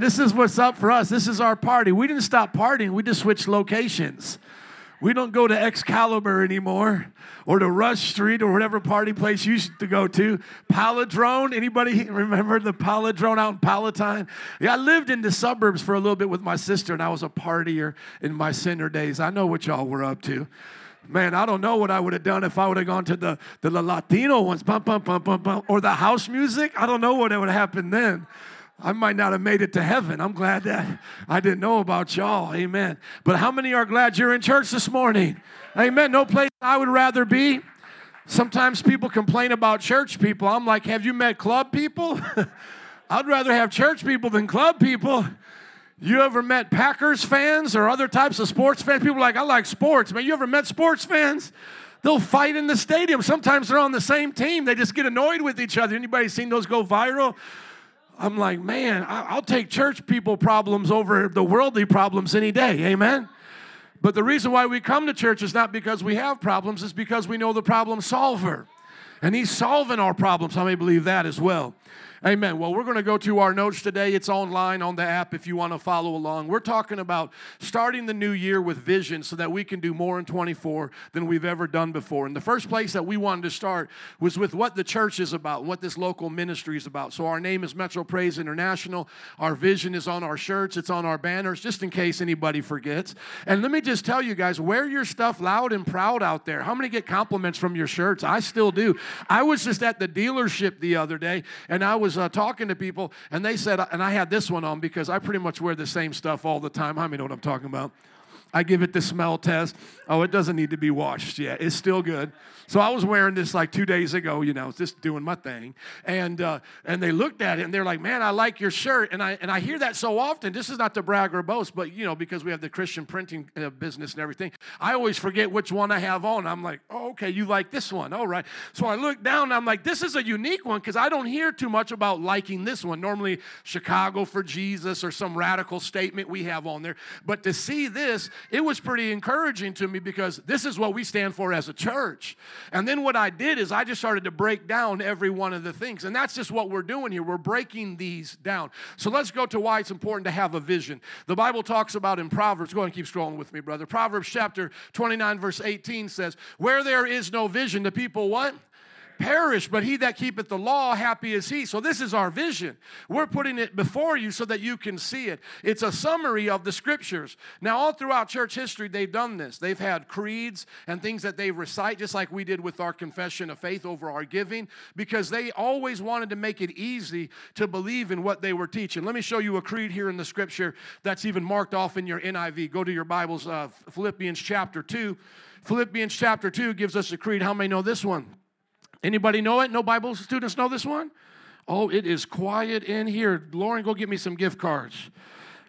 This is what's up for us. This is our party. We didn't stop partying, we just switched locations. We don't go to Excalibur anymore or to Rush Street or whatever party place you used to go to. Paladrone, anybody remember the Paladrone out in Palatine? Yeah, I lived in the suburbs for a little bit with my sister and I was a partier in my center days. I know what y'all were up to. Man, I don't know what I would have done if I would have gone to the, the, Latino ones, bum, bum, bum, bum, bum, or the house music. I don't know what would have happened then. I might not have made it to heaven. I'm glad that I didn't know about y'all. Amen. But how many are glad you're in church this morning? Amen. No place I would rather be. Sometimes people complain about church people. I'm like, have you met club people? I'd rather have church people than club people. You ever met Packers fans or other types of sports fans? People like, I like sports. Man, you ever met sports fans? They'll fight in the stadium. Sometimes they're on the same team. They just get annoyed with each other. Anybody seen those go viral? I'm like, man, I'll take church people problems over the worldly problems any day. Amen. But the reason why we come to church is not because we have problems, it's because we know the problem solver. And he's solving our problems. How many believe that as well? Amen. Well, we're going to go to our notes today. It's online on the app if you want to follow along. We're talking about starting the new year with vision so that we can do more in 24 than we've ever done before. And the first place that we wanted to start was with what the church is about, what this local ministry is about. So our name is Metro Praise International. Our vision is on our shirts, it's on our banners, just in case anybody forgets. And let me just tell you guys, wear your stuff loud and proud out there. How many get compliments from your shirts? I still do. I was just at the dealership the other day and I was was uh, talking to people, and they said, and I had this one on because I pretty much wear the same stuff all the time. How many know what I'm talking about? I give it the smell test. Oh, it doesn't need to be washed yet. It's still good. So I was wearing this like two days ago, you know, just doing my thing. And uh, and they looked at it and they're like, man, I like your shirt. And I and I hear that so often. This is not to brag or boast, but you know, because we have the Christian printing uh, business and everything, I always forget which one I have on. I'm like, oh, okay, you like this one. All right. So I look down I'm like, this is a unique one because I don't hear too much about liking this one. Normally, Chicago for Jesus or some radical statement we have on there. But to see this, it was pretty encouraging to me because this is what we stand for as a church. And then what I did is I just started to break down every one of the things. And that's just what we're doing here. We're breaking these down. So let's go to why it's important to have a vision. The Bible talks about in Proverbs, go ahead and keep scrolling with me, brother. Proverbs chapter 29, verse 18 says, Where there is no vision, the people what? Perish, but he that keepeth the law, happy is he. So, this is our vision. We're putting it before you so that you can see it. It's a summary of the scriptures. Now, all throughout church history, they've done this. They've had creeds and things that they recite, just like we did with our confession of faith over our giving, because they always wanted to make it easy to believe in what they were teaching. Let me show you a creed here in the scripture that's even marked off in your NIV. Go to your Bibles, uh, Philippians chapter 2. Philippians chapter 2 gives us a creed. How many know this one? Anybody know it? No Bible students know this one? Oh, it is quiet in here. Lauren, go get me some gift cards.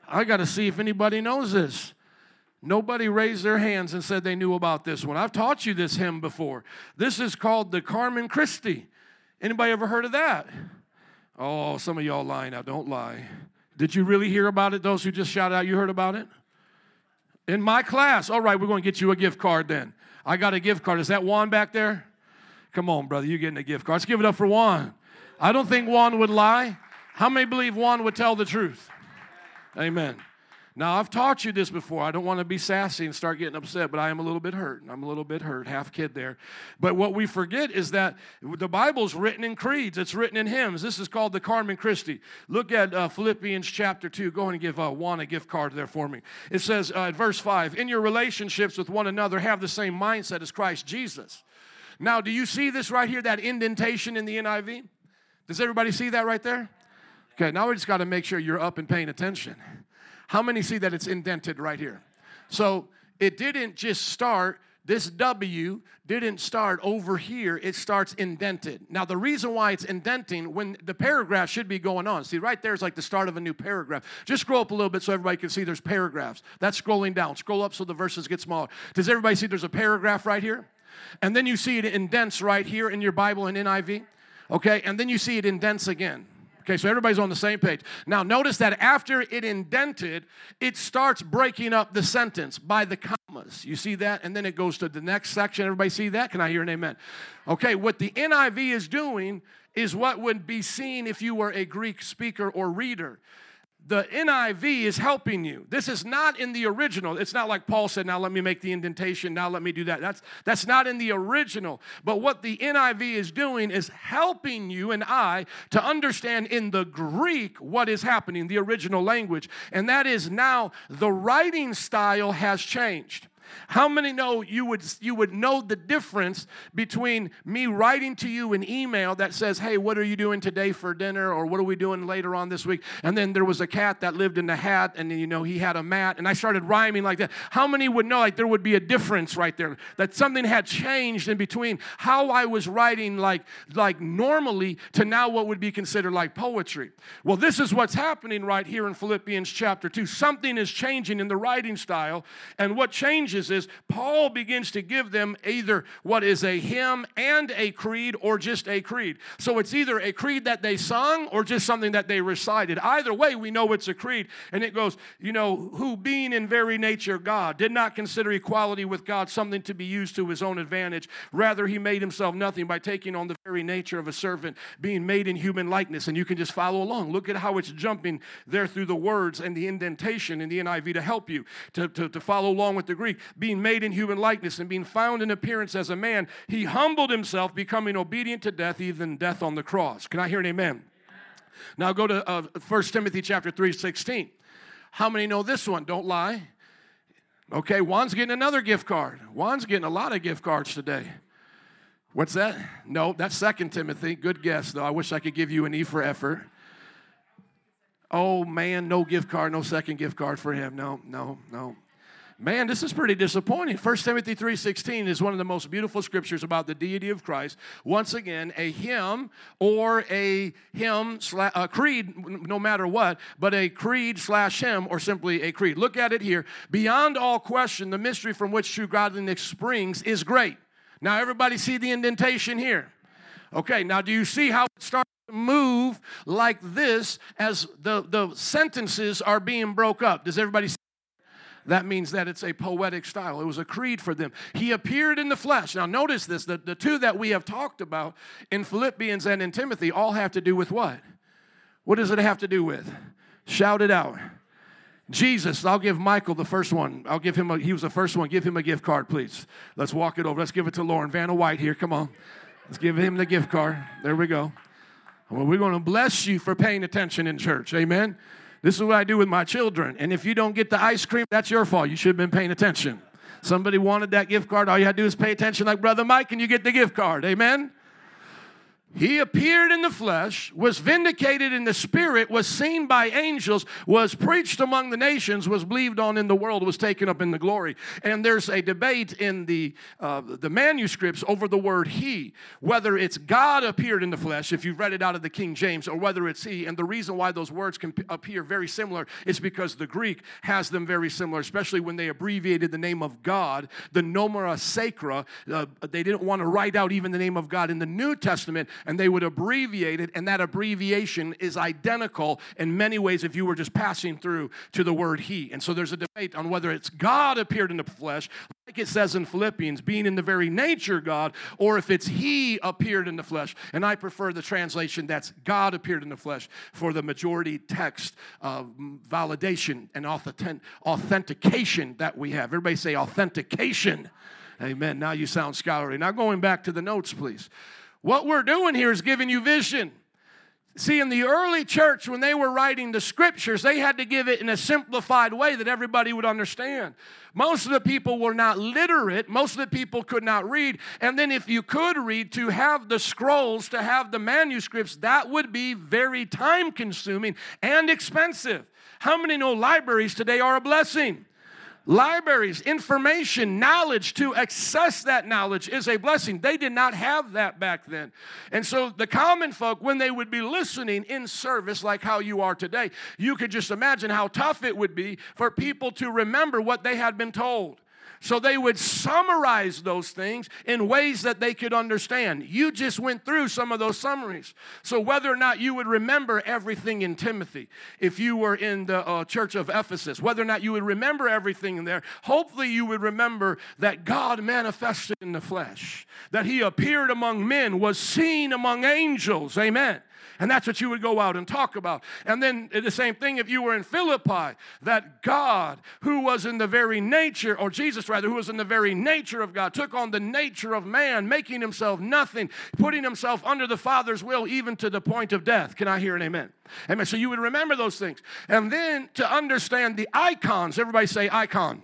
I got to see if anybody knows this. Nobody raised their hands and said they knew about this one. I've taught you this hymn before. This is called the Carmen Christi. Anybody ever heard of that? Oh, some of y'all lying now. Don't lie. Did you really hear about it? Those who just shouted out, you heard about it? In my class. All right, we're going to get you a gift card then. I got a gift card. Is that Juan back there? Come on, brother, you're getting a gift card. Let's give it up for Juan. I don't think Juan would lie. How many believe Juan would tell the truth? Amen. Now, I've taught you this before. I don't want to be sassy and start getting upset, but I am a little bit hurt. I'm a little bit hurt, half kid there. But what we forget is that the Bible's written in creeds, it's written in hymns. This is called the Carmen Christi. Look at uh, Philippians chapter 2. Go ahead and give uh, Juan a gift card there for me. It says, uh, verse 5 In your relationships with one another, have the same mindset as Christ Jesus now, do you see this right here, that indentation in the NIV? Does everybody see that right there? Okay, now we just got to make sure you're up and paying attention. How many see that it's indented right here? So it didn't just start, this W didn't start over here, it starts indented. Now, the reason why it's indenting, when the paragraph should be going on, see, right there is like the start of a new paragraph. Just scroll up a little bit so everybody can see there's paragraphs. That's scrolling down. Scroll up so the verses get smaller. Does everybody see there's a paragraph right here? And then you see it indents right here in your Bible in NIV. Okay, and then you see it indents again. Okay, so everybody's on the same page. Now, notice that after it indented, it starts breaking up the sentence by the commas. You see that? And then it goes to the next section. Everybody see that? Can I hear an amen? Okay, what the NIV is doing is what would be seen if you were a Greek speaker or reader the NIV is helping you. This is not in the original. It's not like Paul said, now let me make the indentation, now let me do that. That's, that's not in the original. But what the NIV is doing is helping you and I to understand in the Greek what is happening, the original language. And that is now the writing style has changed. How many know you would you would know the difference between me writing to you an email that says, "Hey, what are you doing today for dinner?" or "What are we doing later on this week?" And then there was a cat that lived in the hat, and you know he had a mat, and I started rhyming like that. How many would know like there would be a difference right there that something had changed in between how I was writing like like normally to now what would be considered like poetry? Well, this is what's happening right here in Philippians chapter two. Something is changing in the writing style, and what changes is Paul begins to give them either what is a hymn and a creed or just a creed. So it's either a creed that they sung or just something that they recited. Either way, we know it's a creed. And it goes, you know, who being in very nature God did not consider equality with God something to be used to his own advantage. Rather, he made himself nothing by taking on the very nature of a servant, being made in human likeness. And you can just follow along. Look at how it's jumping there through the words and the indentation in the NIV to help you to, to, to follow along with the Greek being made in human likeness and being found in appearance as a man, he humbled himself, becoming obedient to death, even death on the cross. Can I hear an amen? Now go to uh, 1 Timothy chapter 3, 16. How many know this one? Don't lie. Okay, Juan's getting another gift card. Juan's getting a lot of gift cards today. What's that? No, that's Second Timothy. Good guess, though. I wish I could give you an E for effort. Oh man, no gift card, no second gift card for him. No, no, no. Man, this is pretty disappointing. 1 Timothy 3:16 is one of the most beautiful scriptures about the deity of Christ. Once again, a hymn or a hymn, a creed, no matter what, but a creed slash hymn or simply a creed. Look at it here. Beyond all question, the mystery from which true godliness springs is great. Now, everybody see the indentation here. Okay, now do you see how it starts to move like this as the, the sentences are being broke up? Does everybody? That means that it's a poetic style. It was a creed for them. He appeared in the flesh. Now, notice this the, the two that we have talked about in Philippians and in Timothy all have to do with what? What does it have to do with? Shout it out. Jesus, I'll give Michael the first one. I'll give him a, he was the first one. Give him a gift card, please. Let's walk it over. Let's give it to Lauren. Vanna White here, come on. Let's give him the gift card. There we go. Well, we're going to bless you for paying attention in church. Amen. This is what I do with my children. And if you don't get the ice cream, that's your fault. You should have been paying attention. Somebody wanted that gift card. All you had to do is pay attention, like Brother Mike, and you get the gift card. Amen? He appeared in the flesh, was vindicated in the spirit, was seen by angels, was preached among the nations, was believed on in the world, was taken up in the glory. And there's a debate in the, uh, the manuscripts over the word he, whether it's God appeared in the flesh, if you've read it out of the King James, or whether it's he. And the reason why those words can appear very similar is because the Greek has them very similar, especially when they abbreviated the name of God, the nomina sacra. Uh, they didn't want to write out even the name of God in the New Testament and they would abbreviate it, and that abbreviation is identical in many ways if you were just passing through to the word He. And so there's a debate on whether it's God appeared in the flesh, like it says in Philippians, being in the very nature God, or if it's He appeared in the flesh. And I prefer the translation that's God appeared in the flesh for the majority text of validation and authentication that we have. Everybody say authentication. Amen. Now you sound scholarly. Now going back to the notes, please. What we're doing here is giving you vision. See, in the early church, when they were writing the scriptures, they had to give it in a simplified way that everybody would understand. Most of the people were not literate, most of the people could not read. And then, if you could read, to have the scrolls, to have the manuscripts, that would be very time consuming and expensive. How many know libraries today are a blessing? Libraries, information, knowledge to access that knowledge is a blessing. They did not have that back then. And so the common folk, when they would be listening in service like how you are today, you could just imagine how tough it would be for people to remember what they had been told. So they would summarize those things in ways that they could understand. You just went through some of those summaries. So whether or not you would remember everything in Timothy, if you were in the uh, church of Ephesus, whether or not you would remember everything in there, hopefully you would remember that God manifested in the flesh, that he appeared among men, was seen among angels. Amen And that's what you would go out and talk about. And then the same thing if you were in Philippi, that God, who was in the very nature, or Jesus rather, who was in the very nature of God, took on the nature of man, making himself nothing, putting himself under the Father's will, even to the point of death. Can I hear an amen? Amen. So you would remember those things. And then to understand the icons, everybody say icon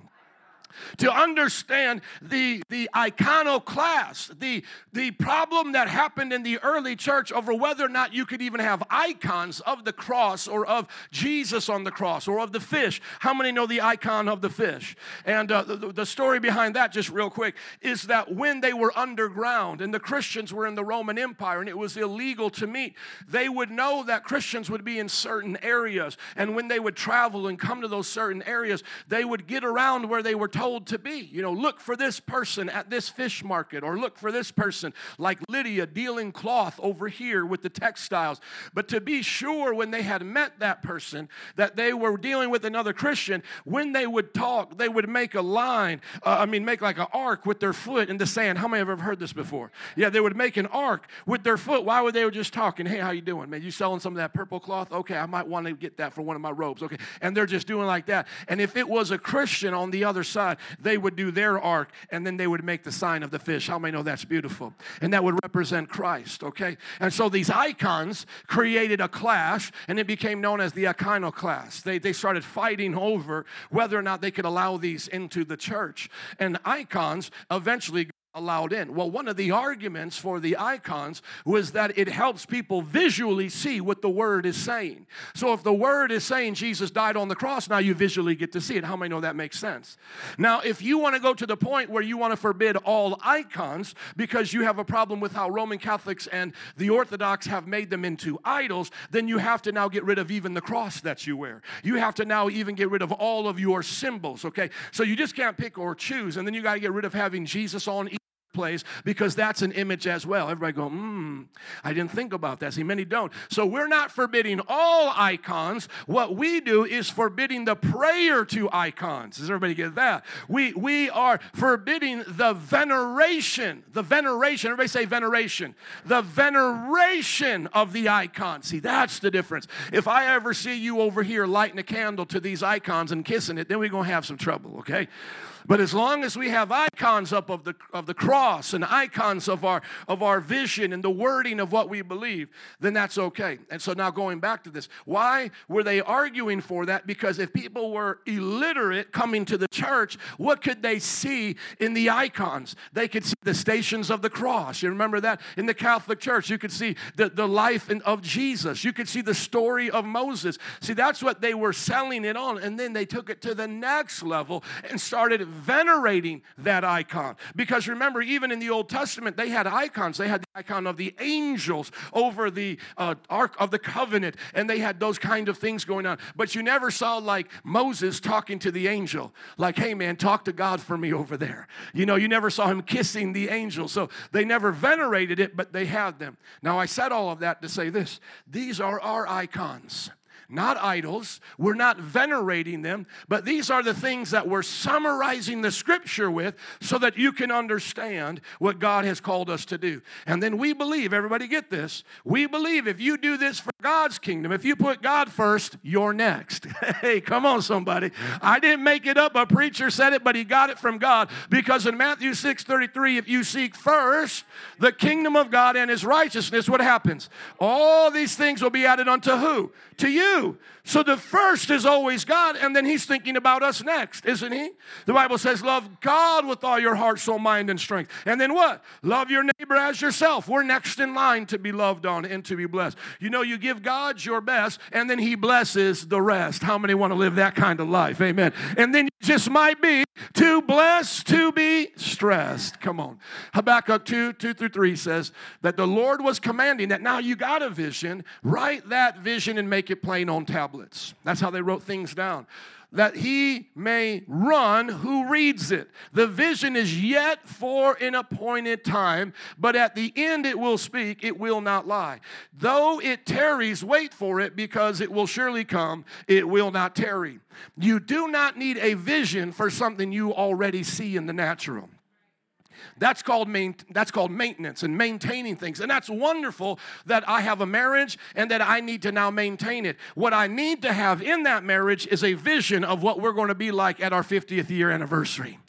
to understand the, the iconoclast, the, the problem that happened in the early church over whether or not you could even have icons of the cross or of Jesus on the cross or of the fish. How many know the icon of the fish? And uh, the, the story behind that, just real quick, is that when they were underground and the Christians were in the Roman Empire and it was illegal to meet, they would know that Christians would be in certain areas. And when they would travel and come to those certain areas, they would get around where they were told to be. You know, look for this person at this fish market, or look for this person like Lydia dealing cloth over here with the textiles. But to be sure, when they had met that person, that they were dealing with another Christian, when they would talk, they would make a line, uh, I mean, make like an arc with their foot in the sand. How many have ever heard this before? Yeah, they would make an arc with their foot. Why would they were just talking? Hey, how you doing, man? You selling some of that purple cloth? Okay, I might want to get that for one of my robes. Okay, and they're just doing like that. And if it was a Christian on the other side, they would do their ark and then they would make the sign of the fish. How many know that's beautiful? And that would represent Christ, okay? And so these icons created a clash and it became known as the iconoclast. They, they started fighting over whether or not they could allow these into the church. And icons eventually allowed in. Well, one of the arguments for the icons was that it helps people visually see what the word is saying. So if the word is saying Jesus died on the cross, now you visually get to see it. How many know that makes sense? Now, if you want to go to the point where you want to forbid all icons because you have a problem with how Roman Catholics and the Orthodox have made them into idols, then you have to now get rid of even the cross that you wear. You have to now even get rid of all of your symbols, okay? So you just can't pick or choose, and then you got to get rid of having Jesus on place because that's an image as well. Everybody go, hmm, I didn't think about that. See, many don't. So we're not forbidding all icons. What we do is forbidding the prayer to icons. Does everybody get that? We we are forbidding the veneration. The veneration. Everybody say veneration. The veneration of the icon. See, that's the difference. If I ever see you over here lighting a candle to these icons and kissing it, then we're gonna have some trouble, okay? But as long as we have icons up of the, of the cross and icons of our, of our vision and the wording of what we believe, then that's okay. And so now going back to this, why were they arguing for that? Because if people were illiterate coming to the church, what could they see in the icons? They could see the stations of the cross. You remember that? In the Catholic Church, you could see the, the life in, of Jesus. You could see the story of Moses. See, that's what they were selling it on. And then they took it to the next level and started venerating that icon. Because remember, even in the Old Testament, they had icons. They had the icon of the angels over the uh, Ark of the Covenant, and they had those kind of things going on. But you never saw like Moses talking to the angel, like, hey man, talk to God for me over there. You know, you never saw him kissing the angel. So they never venerated it, but they had them. Now, I said all of that to say this these are our icons not idols. We're not venerating them, but these are the things that we're summarizing the scripture with so that you can understand what God has called us to do. And then we believe, everybody get this, we believe if you do this for God's kingdom, if you put God first, you're next. hey, come on, somebody. I didn't make it up. A preacher said it, but he got it from God because in Matthew 6 33, if you seek first the kingdom of God and his righteousness, what happens? All these things will be added unto who? To you true so the first is always God, and then He's thinking about us next, isn't He? The Bible says, Love God with all your heart, soul, mind, and strength. And then what? Love your neighbor as yourself. We're next in line to be loved on and to be blessed. You know, you give God your best, and then He blesses the rest. How many want to live that kind of life? Amen. And then you just might be too blessed to be stressed. Come on. Habakkuk 2 2 through 3 says that the Lord was commanding that now you got a vision, write that vision and make it plain on tablets. That's how they wrote things down. That he may run who reads it. The vision is yet for an appointed time, but at the end it will speak, it will not lie. Though it tarries, wait for it, because it will surely come, it will not tarry. You do not need a vision for something you already see in the natural. That's called, main, that's called maintenance and maintaining things. And that's wonderful that I have a marriage and that I need to now maintain it. What I need to have in that marriage is a vision of what we're going to be like at our 50th year anniversary.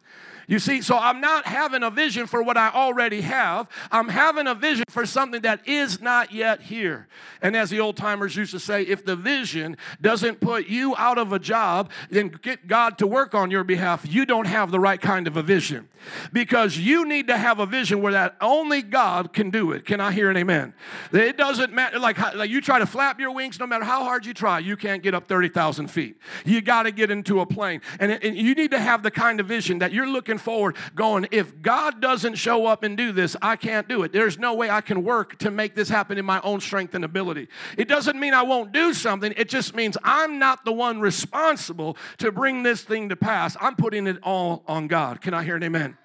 You see, so I'm not having a vision for what I already have. I'm having a vision for something that is not yet here. And as the old timers used to say, if the vision doesn't put you out of a job, then get God to work on your behalf. You don't have the right kind of a vision because you need to have a vision where that only God can do it. Can I hear an amen? It doesn't matter, like, like you try to flap your wings, no matter how hard you try, you can't get up 30,000 feet. You got to get into a plane. And, and you need to have the kind of vision that you're looking forward, going, if God doesn't show up and do this, I can't do it. There's no way I can work to make this happen in my own strength and ability. It doesn't mean I won't do something, it just means I'm not the one responsible to bring this thing to pass. I'm putting it all on God. Can I hear an amen?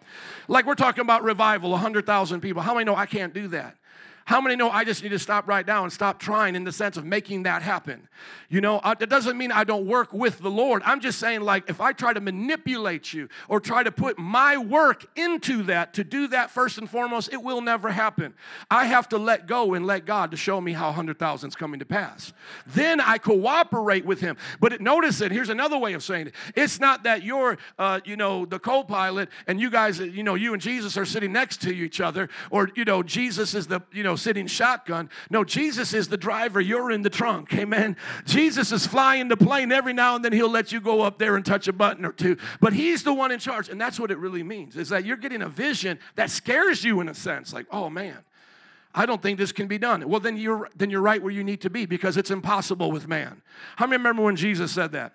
Like we're talking about revival, 100,000 people. How many know I can't do that? How many know I just need to stop right now and stop trying in the sense of making that happen? You know, it doesn't mean I don't work with the Lord. I'm just saying, like, if I try to manipulate you or try to put my work into that to do that first and foremost, it will never happen. I have to let go and let God to show me how 100,000 is coming to pass. Then I cooperate with Him. But it, notice it, here's another way of saying it. It's not that you're, uh, you know, the co pilot and you guys, you know, you and Jesus are sitting next to each other, or, you know, Jesus is the, you know, sitting shotgun. No, Jesus is the driver. You're in the trunk. Amen. Jesus is flying the plane. Every now and then he'll let you go up there and touch a button or two. But he's the one in charge. And that's what it really means is that you're getting a vision that scares you in a sense. Like, oh man, I don't think this can be done. Well, then you're then you're right where you need to be because it's impossible with man. How many remember when Jesus said that?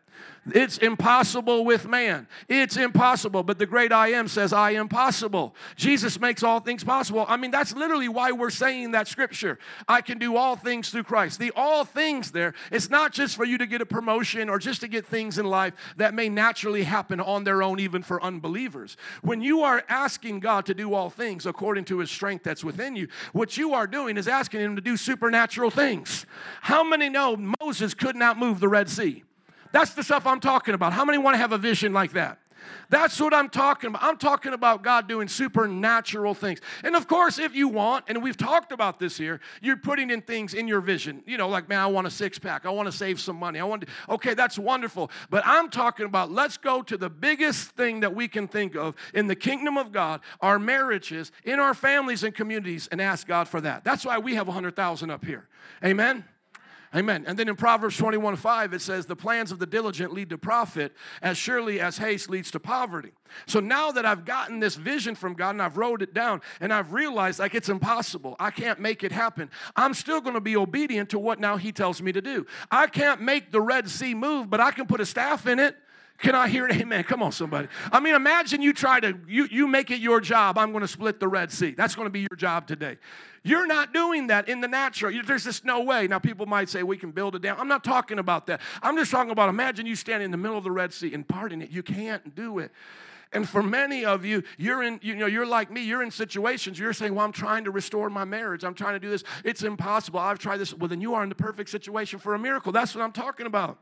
It's impossible with man. It's impossible. But the great I am says, I am possible. Jesus makes all things possible. I mean, that's literally why we're saying that scripture. I can do all things through Christ. The all things there, it's not just for you to get a promotion or just to get things in life that may naturally happen on their own, even for unbelievers. When you are asking God to do all things according to his strength that's within you, what you are doing is asking him to do supernatural things. How many know Moses could not move the Red Sea? That's the stuff I'm talking about. How many want to have a vision like that? That's what I'm talking about. I'm talking about God doing supernatural things. And of course, if you want, and we've talked about this here, you're putting in things in your vision. You know, like, man, I want a six pack. I want to save some money. I want to, okay, that's wonderful. But I'm talking about let's go to the biggest thing that we can think of in the kingdom of God, our marriages, in our families and communities, and ask God for that. That's why we have 100,000 up here. Amen. Amen. And then in Proverbs 21 5, it says, The plans of the diligent lead to profit as surely as haste leads to poverty. So now that I've gotten this vision from God and I've wrote it down and I've realized like it's impossible, I can't make it happen, I'm still going to be obedient to what now He tells me to do. I can't make the Red Sea move, but I can put a staff in it. Can I hear an amen? Come on, somebody. I mean, imagine you try to, you, you make it your job. I'm going to split the Red Sea. That's going to be your job today. You're not doing that in the natural. There's just no way. Now, people might say we can build it down. I'm not talking about that. I'm just talking about imagine you standing in the middle of the Red Sea and parting it. You can't do it. And for many of you, you're in, you know, you're like me, you're in situations, you're saying, Well, I'm trying to restore my marriage. I'm trying to do this. It's impossible. I've tried this. Well, then you are in the perfect situation for a miracle. That's what I'm talking about.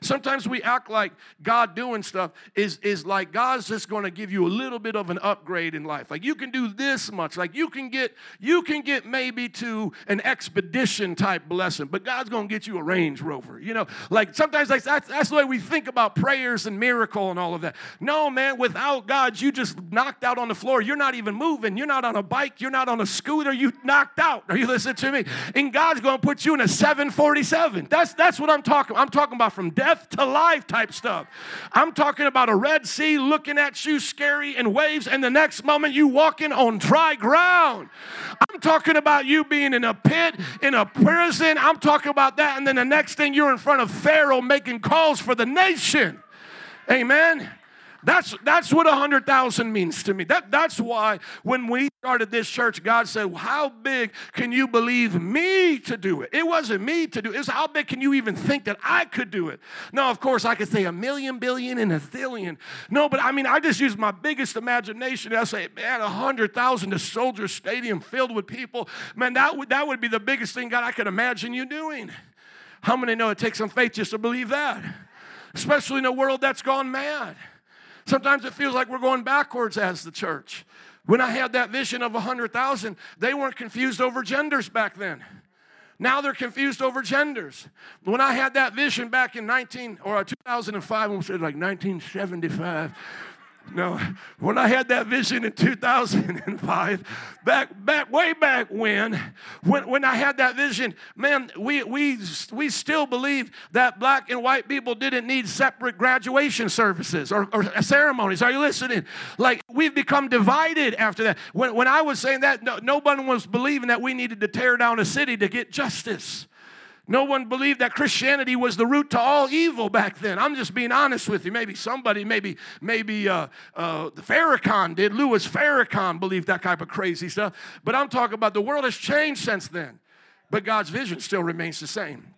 Sometimes we act like God doing stuff is, is like God's just going to give you a little bit of an upgrade in life. Like you can do this much. Like you can get, you can get maybe to an expedition type blessing, but God's going to get you a Range Rover. You know, like sometimes like that's, that's the way we think about prayers and miracle and all of that. No, man, without without God, you just knocked out on the floor. You're not even moving. You're not on a bike. You're not on a scooter. You knocked out. Are you listening to me? And God's going to put you in a 747. That's, that's what I'm talking I'm talking about from death to life type stuff. I'm talking about a Red Sea looking at you scary and waves, and the next moment you walking on dry ground. I'm talking about you being in a pit, in a prison. I'm talking about that. And then the next thing you're in front of Pharaoh making calls for the nation. Amen. That's, that's what 100,000 means to me. That, that's why when we started this church, God said, How big can you believe me to do it? It wasn't me to do it. It's how big can you even think that I could do it? No, of course, I could say a million, billion, and a zillion. No, but I mean, I just use my biggest imagination. I say, Man, 100,000, a soldier stadium filled with people. Man, that would, that would be the biggest thing, God, I could imagine you doing. How many know it takes some faith just to believe that? Especially in a world that's gone mad. Sometimes it feels like we're going backwards as the church. When I had that vision of 100,000, they weren't confused over genders back then. Now they're confused over genders. When I had that vision back in 19 or uh, 2005, I like 1975. No, when I had that vision in 2005, back, back, way back when, when, when I had that vision, man, we, we, we still believe that black and white people didn't need separate graduation services or, or ceremonies. Are you listening? Like, we've become divided after that. When, when I was saying that, no, nobody was believing that we needed to tear down a city to get justice. No one believed that Christianity was the root to all evil back then. I'm just being honest with you. Maybe somebody, maybe maybe uh, uh, Farrakhan did. Louis Farrakhan believed that type of crazy stuff. But I'm talking about the world has changed since then. But God's vision still remains the same.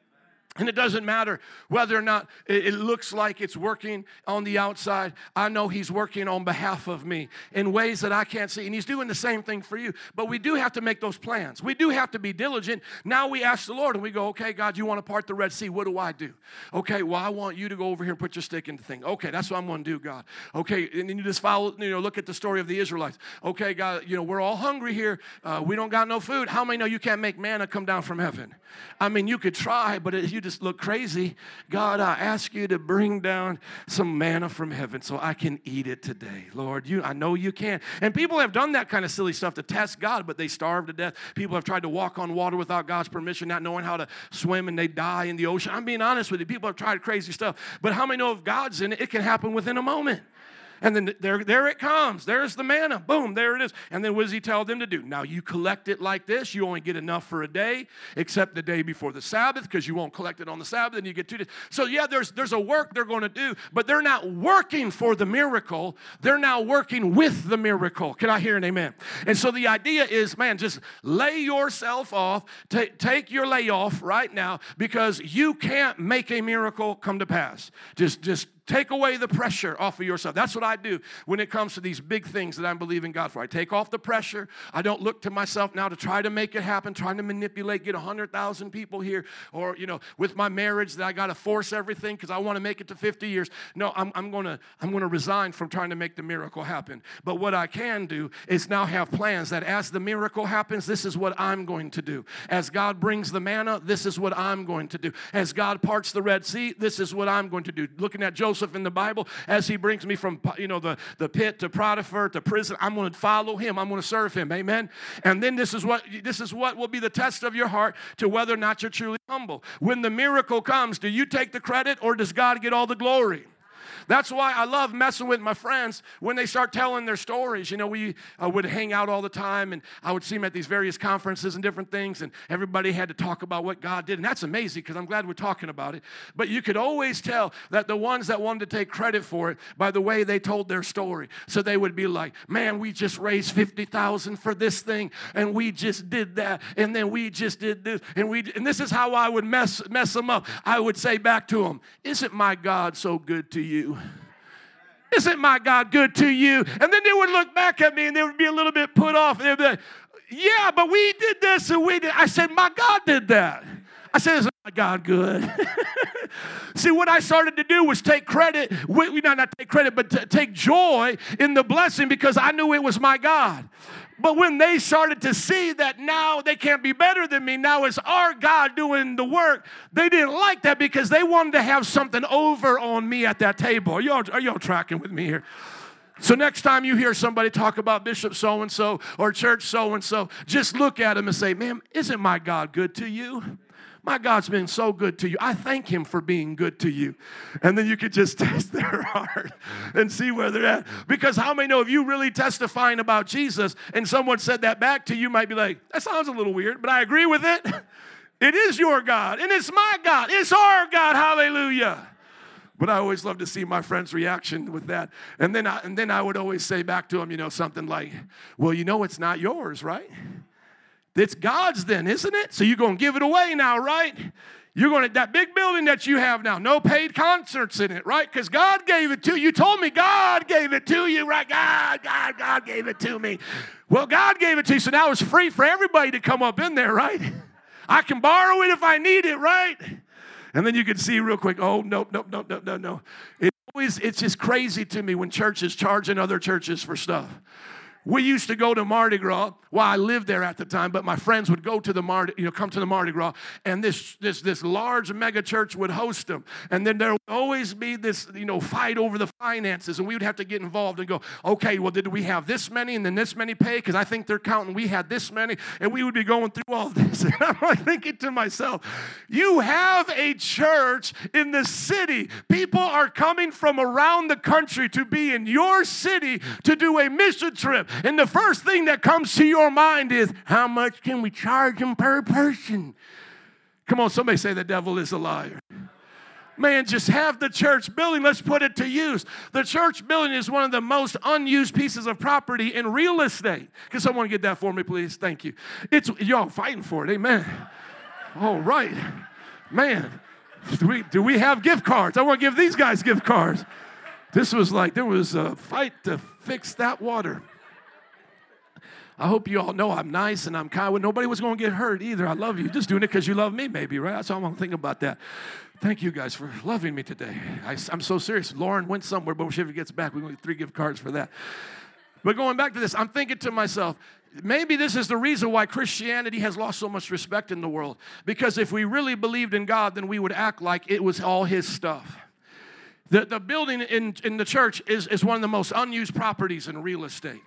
And it doesn't matter whether or not it looks like it's working on the outside. I know He's working on behalf of me in ways that I can't see. And He's doing the same thing for you. But we do have to make those plans. We do have to be diligent. Now we ask the Lord and we go, okay, God, you want to part the Red Sea. What do I do? Okay, well, I want you to go over here and put your stick in the thing. Okay, that's what I'm going to do, God. Okay, and then you just follow, you know, look at the story of the Israelites. Okay, God, you know, we're all hungry here. Uh, we don't got no food. How many know you can't make manna come down from heaven? I mean, you could try, but you just look crazy. God, I ask you to bring down some manna from heaven so I can eat it today. Lord, you I know you can. And people have done that kind of silly stuff to test God, but they starve to death. People have tried to walk on water without God's permission, not knowing how to swim, and they die in the ocean. I'm being honest with you. People have tried crazy stuff. But how many know if God's in it, it can happen within a moment? And then there, there it comes. There's the manna. Boom, there it is. And then what does he tell them to do? Now you collect it like this. You only get enough for a day, except the day before the Sabbath, because you won't collect it on the Sabbath, and you get two days. So yeah, there's there's a work they're going to do, but they're not working for the miracle. They're now working with the miracle. Can I hear an amen? And so the idea is, man, just lay yourself off. Take take your layoff right now because you can't make a miracle come to pass. Just just Take away the pressure off of yourself. That's what I do when it comes to these big things that I'm believing God for. I take off the pressure. I don't look to myself now to try to make it happen, trying to manipulate, get 100,000 people here, or, you know, with my marriage that I got to force everything because I want to make it to 50 years. No, I'm, I'm going to I'm gonna resign from trying to make the miracle happen. But what I can do is now have plans that as the miracle happens, this is what I'm going to do. As God brings the manna, this is what I'm going to do. As God parts the Red Sea, this is what I'm going to do. Looking at Joseph Joseph in the Bible, as he brings me from you know the, the pit to Potiphar to prison, I'm going to follow him. I'm going to serve him. Amen. And then this is what this is what will be the test of your heart to whether or not you're truly humble. When the miracle comes, do you take the credit or does God get all the glory? That's why I love messing with my friends when they start telling their stories. You know, we uh, would hang out all the time, and I would see them at these various conferences and different things, and everybody had to talk about what God did. And that's amazing because I'm glad we're talking about it. But you could always tell that the ones that wanted to take credit for it by the way they told their story. So they would be like, man, we just raised 50,000 for this thing, and we just did that, and then we just did this, and we, and this is how I would mess, mess them up. I would say back to them, isn't my God so good to you? Isn't my God good to you? And then they would look back at me and they would be a little bit put off. And they'd be like, Yeah, but we did this and we did. I said, My God did that. I said, Isn't my God good? See, what I started to do was take credit, we not, not take credit, but take joy in the blessing because I knew it was my God. But when they started to see that now they can't be better than me, now it's our God doing the work, they didn't like that because they wanted to have something over on me at that table. Are y'all, are y'all tracking with me here? So next time you hear somebody talk about Bishop so and so or church so and so, just look at them and say, Man, isn't my God good to you? My God's been so good to you. I thank Him for being good to you. And then you could just test their heart and see where they're at. Because how many know if you really testifying about Jesus and someone said that back to you, might be like, that sounds a little weird, but I agree with it. It is your God, and it's my God, it's our God. Hallelujah. But I always love to see my friend's reaction with that. And then I, and then I would always say back to him, you know, something like, well, you know, it's not yours, right? It's God's then, isn't it? So you're going to give it away now, right? You're going to, that big building that you have now, no paid concerts in it, right? Because God gave it to you. You told me God gave it to you, right? God, God, God gave it to me. Well, God gave it to you, so now it's free for everybody to come up in there, right? I can borrow it if I need it, right? And then you can see real quick, oh, no, no, no, no, no, no. It always, it's just crazy to me when churches charging other churches for stuff. We used to go to Mardi Gras. Well, I lived there at the time, but my friends would go to the Mardi, you know, come to the Mardi Gras, and this this this large mega church would host them. And then there would always be this, you know, fight over the finances, and we would have to get involved and go, okay, well, did we have this many and then this many pay? Because I think they're counting we had this many, and we would be going through all this. And I'm like thinking to myself, you have a church in the city. People are coming from around the country to be in your city to do a mission trip. And the first thing that comes to your mind is, how much can we charge them per person? Come on, somebody say the devil is a liar. Man, just have the church building. Let's put it to use. The church building is one of the most unused pieces of property in real estate. Can someone get that for me, please? Thank you. It's y'all fighting for it. Amen. All right. Man, do we, do we have gift cards? I want to give these guys gift cards. This was like there was a fight to fix that water. I hope you all know I'm nice and I'm kind. Nobody was going to get hurt either. I love you. Just doing it because you love me, maybe, right? That's all I'm thinking about that. Thank you guys for loving me today. I, am so serious. Lauren went somewhere, but when she gets back, we're going to get three gift cards for that. But going back to this, I'm thinking to myself, maybe this is the reason why Christianity has lost so much respect in the world. Because if we really believed in God, then we would act like it was all His stuff. The, the building in, in the church is, is one of the most unused properties in real estate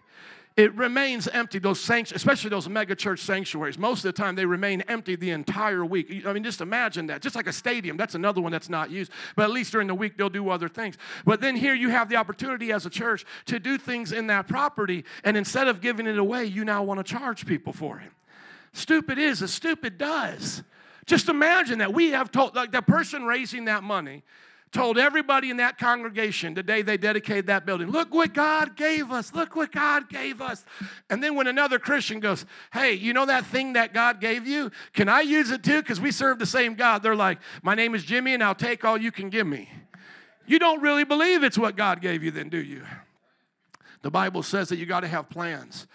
it remains empty. Those sanctuaries, especially those mega church sanctuaries, most of the time they remain empty the entire week. I mean, just imagine that. Just like a stadium, that's another one that's not used. But at least during the week they'll do other things. But then here you have the opportunity as a church to do things in that property, and instead of giving it away, you now want to charge people for it. Stupid is as stupid does. Just imagine that we have told, like the person raising that money told everybody in that congregation the day they dedicated that building, Look what God gave us. Look what God gave us. And then when another Christian goes, Hey, you know that thing that God gave you? Can I use it too? Because we serve the same God. They're like, My name is Jimmy, and I'll take all you can give me. You don't really believe it's what God gave you, then, do you? The Bible says that you got to have plans.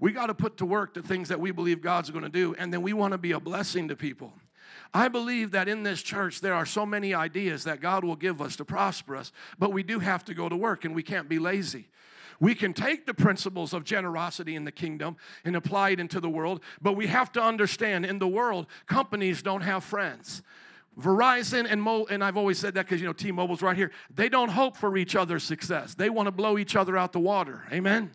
We got to put to work the things that we believe God's going to do, and then we want to be a blessing to people. I believe that in this church there are so many ideas that God will give us to prosper us, but we do have to go to work and we can't be lazy. We can take the principles of generosity in the kingdom and apply it into the world, but we have to understand in the world, companies don't have friends. Verizon and Mo, and I've always said that because you know T-Mobile's right here. They don't hope for each other's success. They want to blow each other out the water. Amen.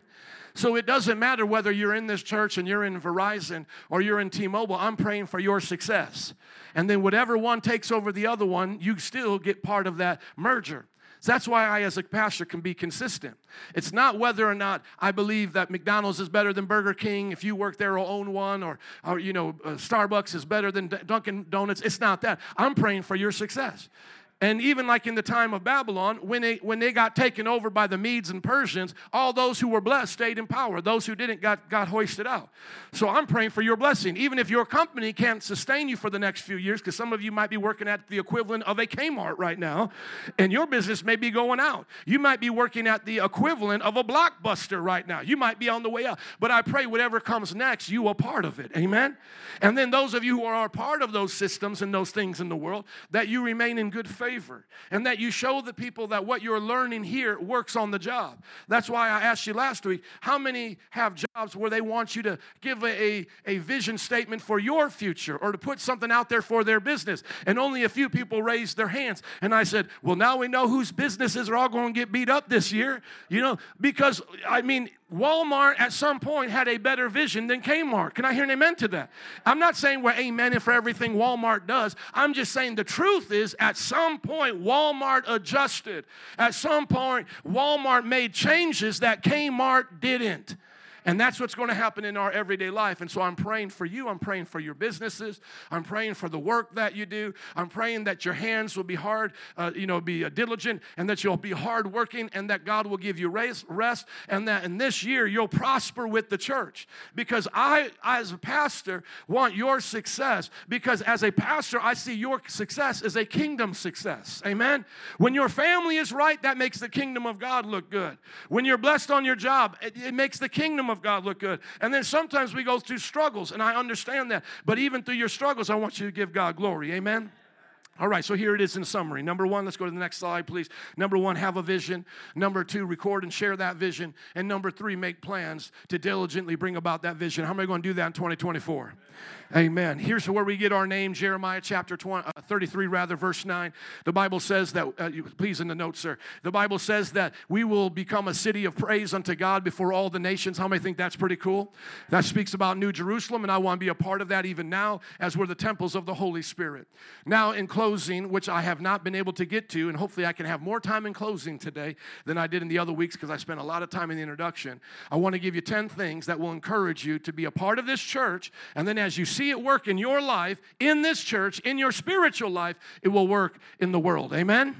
So it doesn't matter whether you're in this church and you're in Verizon or you're in T Mobile, I'm praying for your success. And then whatever one takes over the other one, you still get part of that merger. That's why I, as a pastor, can be consistent. It's not whether or not I believe that McDonald's is better than Burger King. If you work there or own one, or, or you know, uh, Starbucks is better than Dunkin' Donuts. It's not that. I'm praying for your success. And even like in the time of Babylon, when they, when they got taken over by the Medes and Persians, all those who were blessed stayed in power. Those who didn't got, got hoisted out. So I'm praying for your blessing. Even if your company can't sustain you for the next few years, because some of you might be working at the equivalent of a Kmart right now, and your business may be going out. You might be working at the equivalent of a blockbuster right now. You might be on the way out. But I pray whatever comes next, you are part of it. Amen? And then those of you who are part of those systems and those things in the world, that you remain in good faith favor and that you show the people that what you're learning here works on the job. That's why I asked you last week how many have jobs where they want you to give a, a, a vision statement for your future or to put something out there for their business? And only a few people raised their hands. And I said, Well, now we know whose businesses are all going to get beat up this year, you know, because I mean, Walmart at some point had a better vision than Kmart. Can I hear an amen to that? I'm not saying we're amen for everything Walmart does. I'm just saying the truth is at some point Walmart adjusted. At some point Walmart made changes that Kmart didn't. And that's what's going to happen in our everyday life. And so I'm praying for you. I'm praying for your businesses. I'm praying for the work that you do. I'm praying that your hands will be hard, uh, you know, be uh, diligent, and that you'll be hardworking, and that God will give you rest, and that in this year you'll prosper with the church. Because I, as a pastor, want your success. Because as a pastor, I see your success as a kingdom success. Amen. When your family is right, that makes the kingdom of God look good. When you're blessed on your job, it, it makes the kingdom of of God look good. And then sometimes we go through struggles, and I understand that. But even through your struggles, I want you to give God glory. Amen. All right, so here it is in summary. Number one, let's go to the next slide, please. Number one, have a vision. Number two, record and share that vision. And number three, make plans to diligently bring about that vision. How am I going to do that in 2024? Amen. Here's where we get our name Jeremiah chapter 20, uh, 33, rather, verse 9. The Bible says that, uh, you, please in the notes, sir. The Bible says that we will become a city of praise unto God before all the nations. How many think that's pretty cool? That speaks about New Jerusalem, and I want to be a part of that even now as we're the temples of the Holy Spirit. Now, in closing, which I have not been able to get to, and hopefully I can have more time in closing today than I did in the other weeks because I spent a lot of time in the introduction. I want to give you 10 things that will encourage you to be a part of this church, and then as you see it work in your life, in this church, in your spiritual life, it will work in the world. Amen?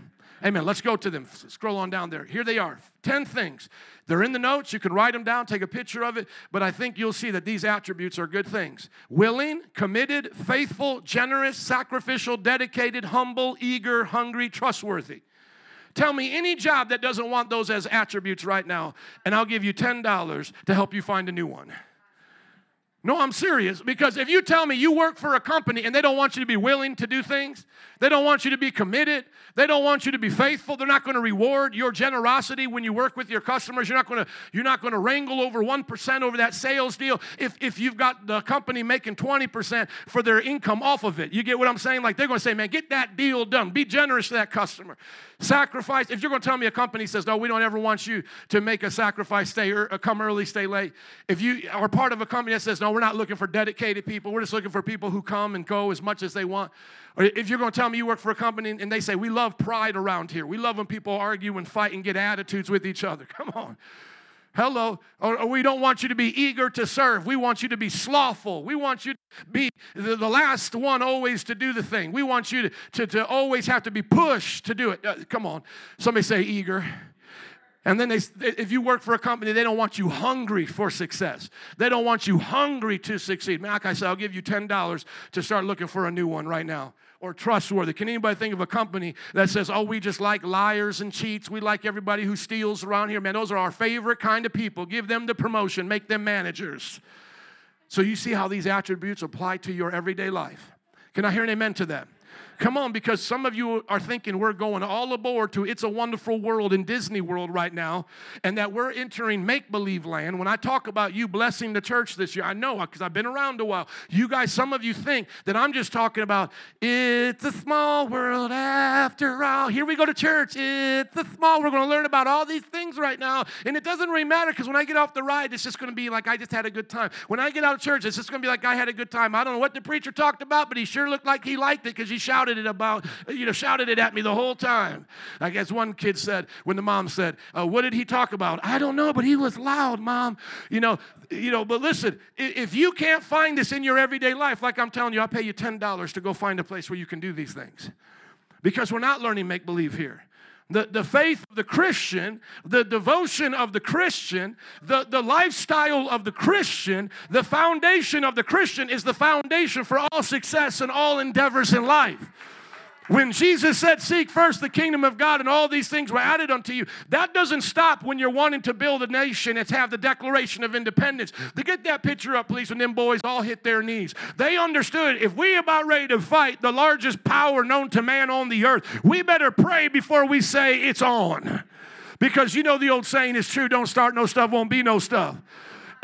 Amen. Let's go to them. Scroll on down there. Here they are 10 things. They're in the notes. You can write them down, take a picture of it, but I think you'll see that these attributes are good things willing, committed, faithful, generous, sacrificial, dedicated, humble, eager, hungry, trustworthy. Tell me any job that doesn't want those as attributes right now, and I'll give you $10 to help you find a new one. No, I'm serious because if you tell me you work for a company and they don't want you to be willing to do things, they don't want you to be committed, they don't want you to be faithful, they're not going to reward your generosity when you work with your customers. You're not going to you're not going to wrangle over 1% over that sales deal if if you've got the company making 20% for their income off of it. You get what I'm saying? Like they're going to say, "Man, get that deal done. Be generous to that customer." Sacrifice. If you're going to tell me a company says, "No, we don't ever want you to make a sacrifice, stay or er, come early, stay late." If you are part of a company that says, "No, we're not looking for dedicated people. We're just looking for people who come and go as much as they want. Or if you're going to tell me you work for a company and they say, we love pride around here. We love when people argue and fight and get attitudes with each other. Come on. Hello. Or, or, we don't want you to be eager to serve. We want you to be slothful. We want you to be the, the last one always to do the thing. We want you to, to, to always have to be pushed to do it. Uh, come on. Somebody say eager. And then they, if you work for a company, they don't want you hungry for success. They don't want you hungry to succeed. Man, I said, I'll give you $10 to start looking for a new one right now. Or trustworthy. Can anybody think of a company that says, oh, we just like liars and cheats? We like everybody who steals around here. Man, those are our favorite kind of people. Give them the promotion, make them managers. So you see how these attributes apply to your everyday life. Can I hear an amen to that? Come on, because some of you are thinking we're going all aboard to It's a Wonderful World in Disney World right now, and that we're entering make believe land. When I talk about you blessing the church this year, I know because I've been around a while. You guys, some of you think that I'm just talking about it's a small world after all. Here we go to church. It's a small. We're going to learn about all these things right now, and it doesn't really matter because when I get off the ride, it's just going to be like I just had a good time. When I get out of church, it's just going to be like I had a good time. I don't know what the preacher talked about, but he sure looked like he liked it because he shouted shouted it about, you know, shouted it at me the whole time. I guess one kid said, when the mom said, uh, What did he talk about? I don't know, but he was loud, mom. You know, you know, but listen, if you can't find this in your everyday life, like I'm telling you, I'll pay you $10 to go find a place where you can do these things. Because we're not learning make believe here. The, the faith of the Christian, the devotion of the Christian, the, the lifestyle of the Christian, the foundation of the Christian is the foundation for all success and all endeavors in life. When Jesus said, Seek first the kingdom of God and all these things were added unto you, that doesn't stop when you're wanting to build a nation and have the Declaration of Independence. To get that picture up, please, when them boys all hit their knees. They understood if we about ready to fight the largest power known to man on the earth, we better pray before we say it's on. Because you know the old saying is true don't start no stuff, won't be no stuff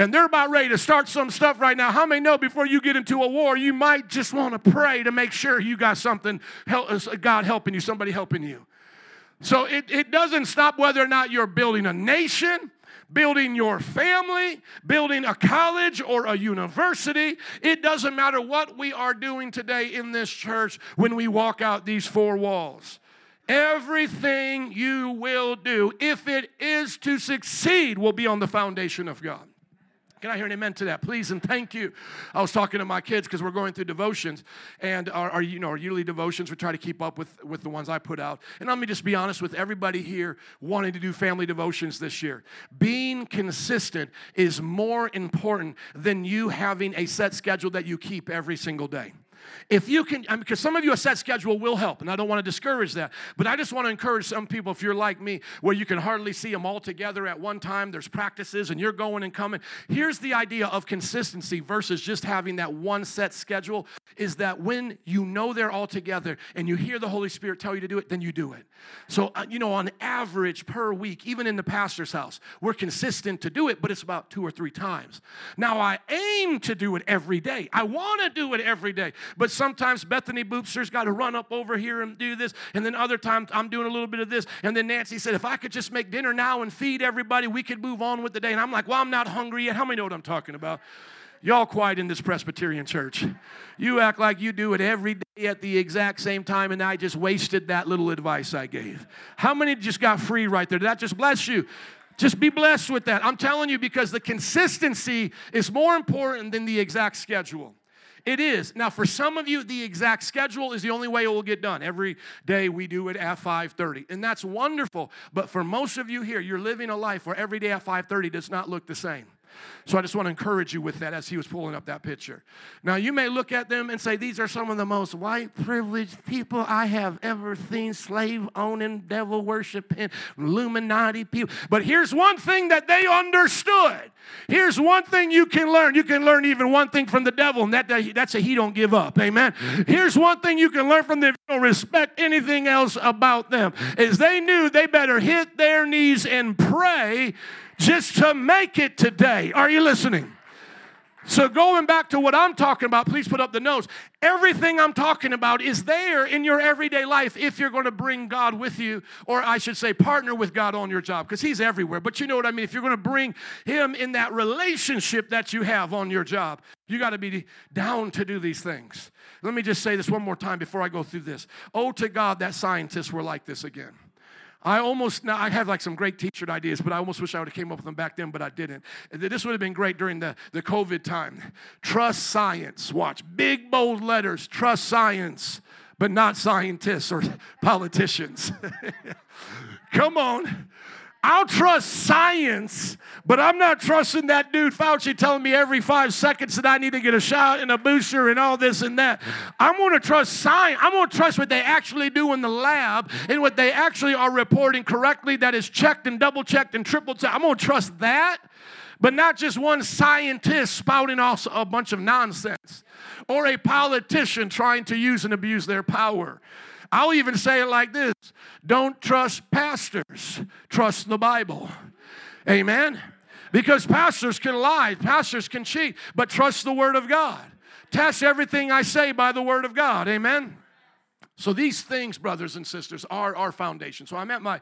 and they're about ready to start some stuff right now. How many know before you get into a war, you might just want to pray to make sure you got something, uh, God helping you, somebody helping you. So it, it doesn't stop whether or not you're building a nation, building your family, building a college or a university. It doesn't matter what we are doing today in this church when we walk out these four walls. Everything you will do, if it is to succeed, will be on the foundation of God. Can I hear an amen to that, please? And thank you. I was talking to my kids because we're going through devotions, and our, our, you know our yearly devotions. We try to keep up with with the ones I put out. And let me just be honest with everybody here wanting to do family devotions this year. Being consistent is more important than you having a set schedule that you keep every single day. If you can, I mean, because some of you a set schedule will help, and I don't want to discourage that, but I just want to encourage some people, if you're like me, where you can hardly see them all together at one time, there's practices and you're going and coming. Here's the idea of consistency versus just having that one set schedule. is that when you know they're all together and you hear the Holy Spirit tell you to do it, then you do it. So, uh, you know, on average per week, even in the pastor's house, we're consistent to do it, but it's about two or three times. Now, I aim to do it every day. I want to do it every day, but sometimes Bethany Boopster's got to run up over here and do this, and then other times I'm doing a little bit of this. And then Nancy said, if I could just make dinner now and feed everybody, we could move on with the day. And I'm like, well, I'm not hungry yet. How many know what I'm talking about? Y'all quiet in this Presbyterian church. You act like you do it every day at the exact same time, and I just wasted that little advice I gave. How many just got free right there? Did that just bless you? Just be blessed with that. I'm telling you because the consistency is more important than the exact schedule. It is. Now, for some of you, the exact schedule is the only way it will get done. Every day we do it at 5:30, and that's wonderful. But for most of you here, you're living a life where every day at 5:30 does not look the same. So I just want to encourage you with that as he was pulling up that picture. Now, you may look at them and say, These are some of the most white privileged people I have ever seen slave owning, devil worshiping, Illuminati people. But here's one thing that they understood. Here's one thing you can learn. You can learn even one thing from the devil, and that, that's a he don't give up. Amen. Here's one thing you can learn from them. You don't respect anything else about them. Is they knew they better hit their knees and pray just to make it today. Are you listening? So, going back to what I'm talking about, please put up the notes. Everything I'm talking about is there in your everyday life if you're going to bring God with you, or I should say, partner with God on your job, because He's everywhere. But you know what I mean? If you're going to bring Him in that relationship that you have on your job, you got to be down to do these things. Let me just say this one more time before I go through this. Oh, to God that scientists were like this again. I almost now I have like some great t-shirt ideas, but I almost wish I would have came up with them back then, but I didn't. This would have been great during the, the COVID time. Trust science. Watch big bold letters. Trust science, but not scientists or politicians. Come on. I'll trust science, but I'm not trusting that dude Fauci telling me every five seconds that I need to get a shot and a booster and all this and that. I'm going to trust science. I'm going to trust what they actually do in the lab and what they actually are reporting correctly that is checked and double checked and triple checked. I'm going to trust that, but not just one scientist spouting off a bunch of nonsense or a politician trying to use and abuse their power. I'll even say it like this don't trust pastors, trust the Bible. Amen? Because pastors can lie, pastors can cheat, but trust the Word of God. Test everything I say by the Word of God. Amen? So these things, brothers and sisters, are our foundation. So I'm at my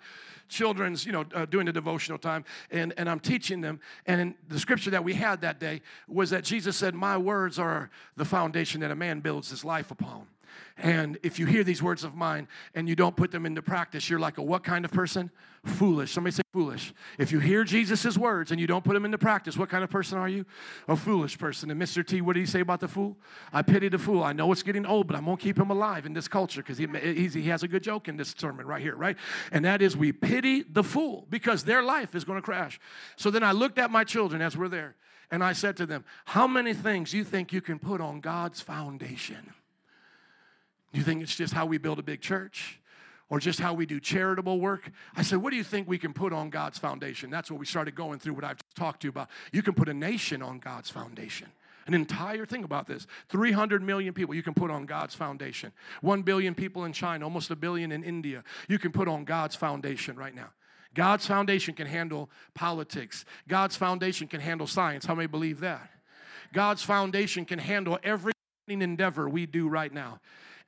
children's, you know, uh, doing a devotional time, and, and I'm teaching them. And the scripture that we had that day was that Jesus said, My words are the foundation that a man builds his life upon. And if you hear these words of mine and you don't put them into practice, you're like a what kind of person? Foolish. Somebody say foolish. If you hear Jesus' words and you don't put them into practice, what kind of person are you? A foolish person. And Mr. T, what did he say about the fool? I pity the fool. I know it's getting old, but I'm going to keep him alive in this culture because he, he has a good joke in this sermon right here, right? And that is we pity the fool because their life is going to crash. So then I looked at my children as we're there and I said to them, How many things you think you can put on God's foundation? Do you think it's just how we build a big church? Or just how we do charitable work? I said, What do you think we can put on God's foundation? That's what we started going through, what I've talked to you about. You can put a nation on God's foundation. An entire thing about this 300 million people you can put on God's foundation. 1 billion people in China, almost a billion in India. You can put on God's foundation right now. God's foundation can handle politics, God's foundation can handle science. How many believe that? God's foundation can handle every endeavor we do right now.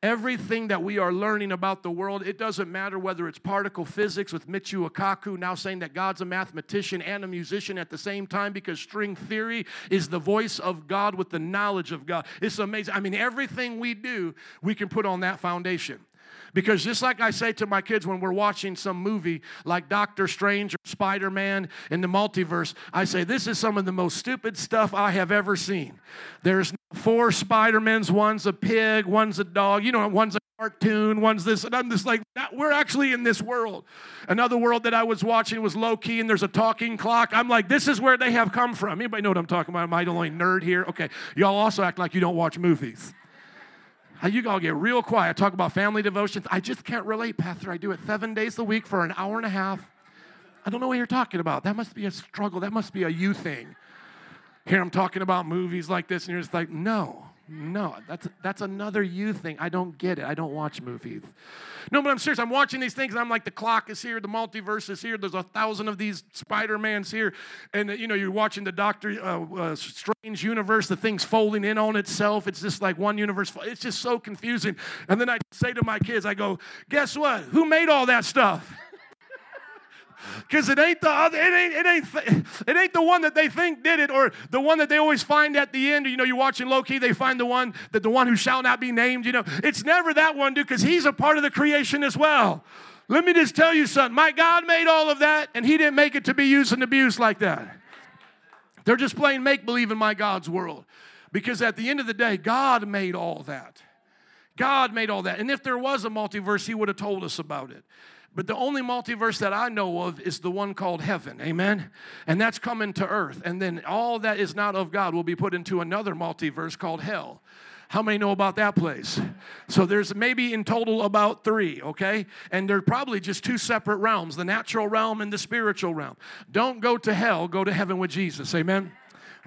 Everything that we are learning about the world, it doesn't matter whether it's particle physics with Michio Kaku now saying that God's a mathematician and a musician at the same time because string theory is the voice of God with the knowledge of God. It's amazing. I mean, everything we do, we can put on that foundation. Because just like I say to my kids when we're watching some movie like Doctor Strange or Spider Man in the multiverse, I say, This is some of the most stupid stuff I have ever seen. There's four Spider-Mans, one's a pig, one's a dog, you know, one's a cartoon, one's this, and I'm just like, we're actually in this world. Another world that I was watching was Loki, and there's a talking clock. I'm like, this is where they have come from. Anybody know what I'm talking about? Am I the only nerd here? Okay, y'all also act like you don't watch movies. You all get real quiet. Talk about family devotions. I just can't relate, Pastor. I do it seven days a week for an hour and a half. I don't know what you're talking about. That must be a struggle. That must be a you thing. Here I'm talking about movies like this, and you're just like, no, No, that's that's another you thing. I don't get it. I don't watch movies. No, but I'm serious. I'm watching these things, I'm like, the clock is here, the multiverse is here. There's a thousand of these Spider Mans here, and you know, you're watching the Doctor uh, uh, Strange universe. The thing's folding in on itself. It's just like one universe. It's just so confusing. And then I say to my kids, I go, guess what? Who made all that stuff? Because it ain't the other, it ain't, it ain't, it ain't the one that they think did it, or the one that they always find at the end. You know, you're watching Loki, they find the one that the one who shall not be named. You know, it's never that one, dude, because he's a part of the creation as well. Let me just tell you something. My God made all of that, and He didn't make it to be used and abused like that. They're just playing make believe in my God's world. Because at the end of the day, God made all that. God made all that. And if there was a multiverse, He would have told us about it. But the only multiverse that I know of is the one called heaven. Amen. And that's coming to earth. And then all that is not of God will be put into another multiverse called hell. How many know about that place? So there's maybe in total about three, okay? And they're probably just two separate realms the natural realm and the spiritual realm. Don't go to hell, go to heaven with Jesus. Amen.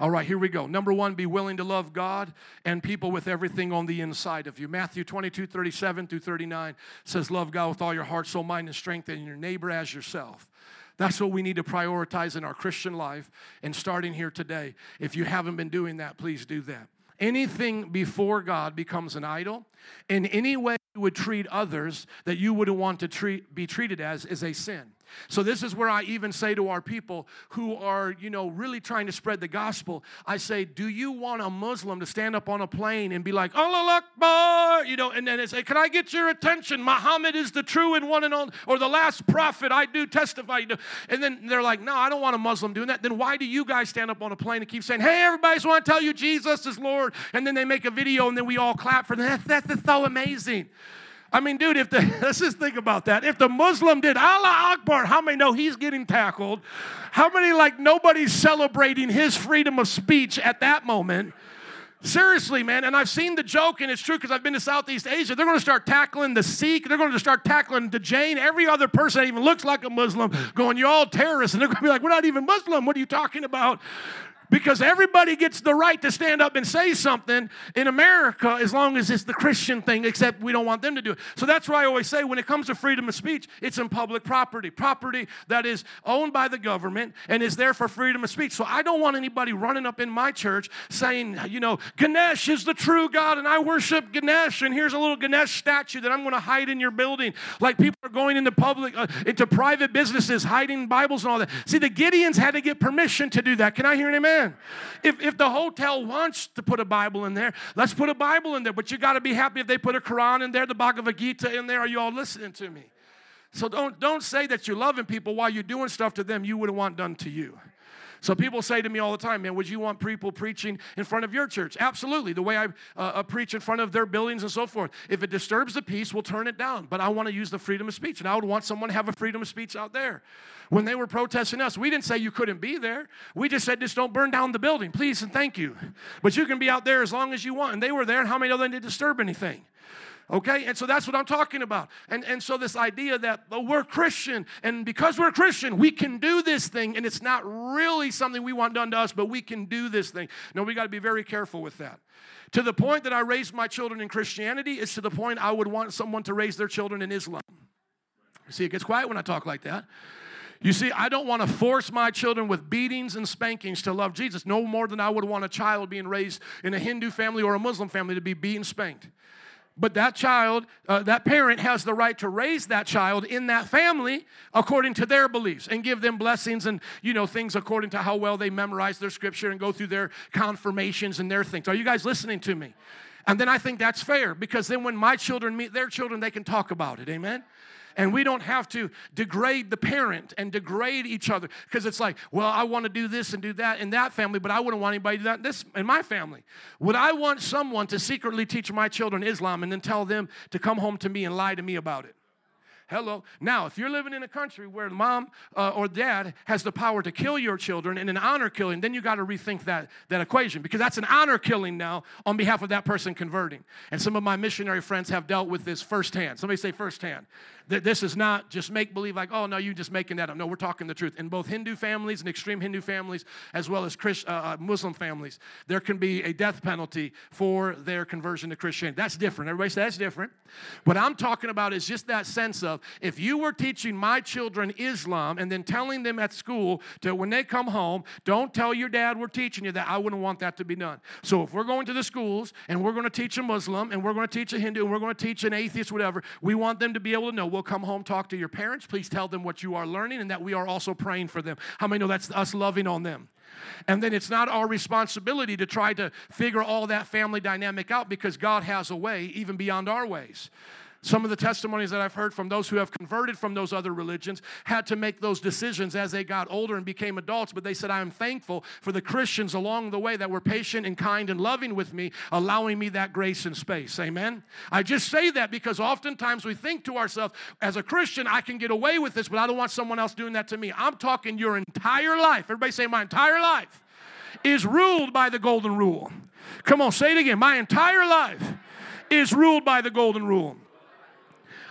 All right, here we go. Number one, be willing to love God and people with everything on the inside of you. Matthew 22, 37 through 39 says, Love God with all your heart, soul, mind, and strength, and your neighbor as yourself. That's what we need to prioritize in our Christian life and starting here today. If you haven't been doing that, please do that. Anything before God becomes an idol. In any way you would treat others that you wouldn't want to treat, be treated as is a sin. So this is where I even say to our people who are, you know, really trying to spread the gospel, I say, do you want a Muslim to stand up on a plane and be like, Allah Akbar, you know, and then they say, can I get your attention? Muhammad is the true and one and only, or the last prophet, I do testify. And then they're like, no, I don't want a Muslim doing that. Then why do you guys stand up on a plane and keep saying, hey, everybody, just want to tell you Jesus is Lord. And then they make a video and then we all clap for them. That's, that's so amazing. I mean, dude, if the let's just think about that. If the Muslim did Allah Akbar, how many know he's getting tackled? How many like nobody's celebrating his freedom of speech at that moment? Seriously, man, and I've seen the joke, and it's true because I've been to Southeast Asia. They're going to start tackling the Sikh. They're going to start tackling the Jain. Every other person that even looks like a Muslim, going, "You're all terrorists," and they're going to be like, "We're not even Muslim. What are you talking about?" Because everybody gets the right to stand up and say something in America as long as it's the Christian thing, except we don't want them to do it. So that's why I always say when it comes to freedom of speech, it's in public property, property that is owned by the government and is there for freedom of speech. So I don't want anybody running up in my church saying, you know, Ganesh is the true God and I worship Ganesh and here's a little Ganesh statue that I'm going to hide in your building. Like people are going into public, uh, into private businesses, hiding Bibles and all that. See, the Gideons had to get permission to do that. Can I hear an amen? If, if the hotel wants to put a Bible in there, let's put a Bible in there. But you got to be happy if they put a Quran in there, the Bhagavad Gita in there. Are you all listening to me? So don't, don't say that you're loving people while you're doing stuff to them you wouldn't want done to you. So people say to me all the time, man, would you want people preaching in front of your church? Absolutely. The way I uh, uh, preach in front of their buildings and so forth. If it disturbs the peace, we'll turn it down. But I want to use the freedom of speech, and I would want someone to have a freedom of speech out there. When they were protesting us, we didn't say you couldn't be there. We just said, just don't burn down the building, please and thank you. But you can be out there as long as you want. And they were there, and how many of them didn't disturb anything? Okay, and so that's what I'm talking about. And, and so, this idea that oh, we're Christian, and because we're Christian, we can do this thing, and it's not really something we want done to us, but we can do this thing. No, we got to be very careful with that. To the point that I raised my children in Christianity is to the point I would want someone to raise their children in Islam. See, it gets quiet when I talk like that. You see, I don't want to force my children with beatings and spankings to love Jesus no more than I would want a child being raised in a Hindu family or a Muslim family to be beaten, spanked. But that child, uh, that parent has the right to raise that child in that family according to their beliefs and give them blessings and, you know, things according to how well they memorize their scripture and go through their confirmations and their things. Are you guys listening to me? And then I think that's fair because then when my children meet their children, they can talk about it. Amen? And we don't have to degrade the parent and degrade each other because it's like, well, I want to do this and do that in that family, but I wouldn't want anybody to do that in this in my family. Would I want someone to secretly teach my children Islam and then tell them to come home to me and lie to me about it? Hello. Now, if you're living in a country where mom uh, or dad has the power to kill your children in an honor killing, then you got to rethink that, that equation because that's an honor killing now on behalf of that person converting. And some of my missionary friends have dealt with this firsthand. Somebody say firsthand. This is not just make believe, like, oh, no, you're just making that up. No, we're talking the truth. In both Hindu families and extreme Hindu families, as well as Christ, uh, uh, Muslim families, there can be a death penalty for their conversion to Christianity. That's different. Everybody say that's different. What I'm talking about is just that sense of if you were teaching my children Islam and then telling them at school to when they come home, don't tell your dad we're teaching you that, I wouldn't want that to be done. So if we're going to the schools and we're going to teach a Muslim and we're going to teach a Hindu and we're going to teach an atheist, whatever, we want them to be able to know will come home, talk to your parents. Please tell them what you are learning and that we are also praying for them. How many know that's us loving on them? And then it's not our responsibility to try to figure all that family dynamic out because God has a way even beyond our ways. Some of the testimonies that I've heard from those who have converted from those other religions had to make those decisions as they got older and became adults, but they said, I am thankful for the Christians along the way that were patient and kind and loving with me, allowing me that grace and space. Amen? I just say that because oftentimes we think to ourselves, as a Christian, I can get away with this, but I don't want someone else doing that to me. I'm talking your entire life. Everybody say, My entire life is ruled by the golden rule. Come on, say it again. My entire life is ruled by the golden rule.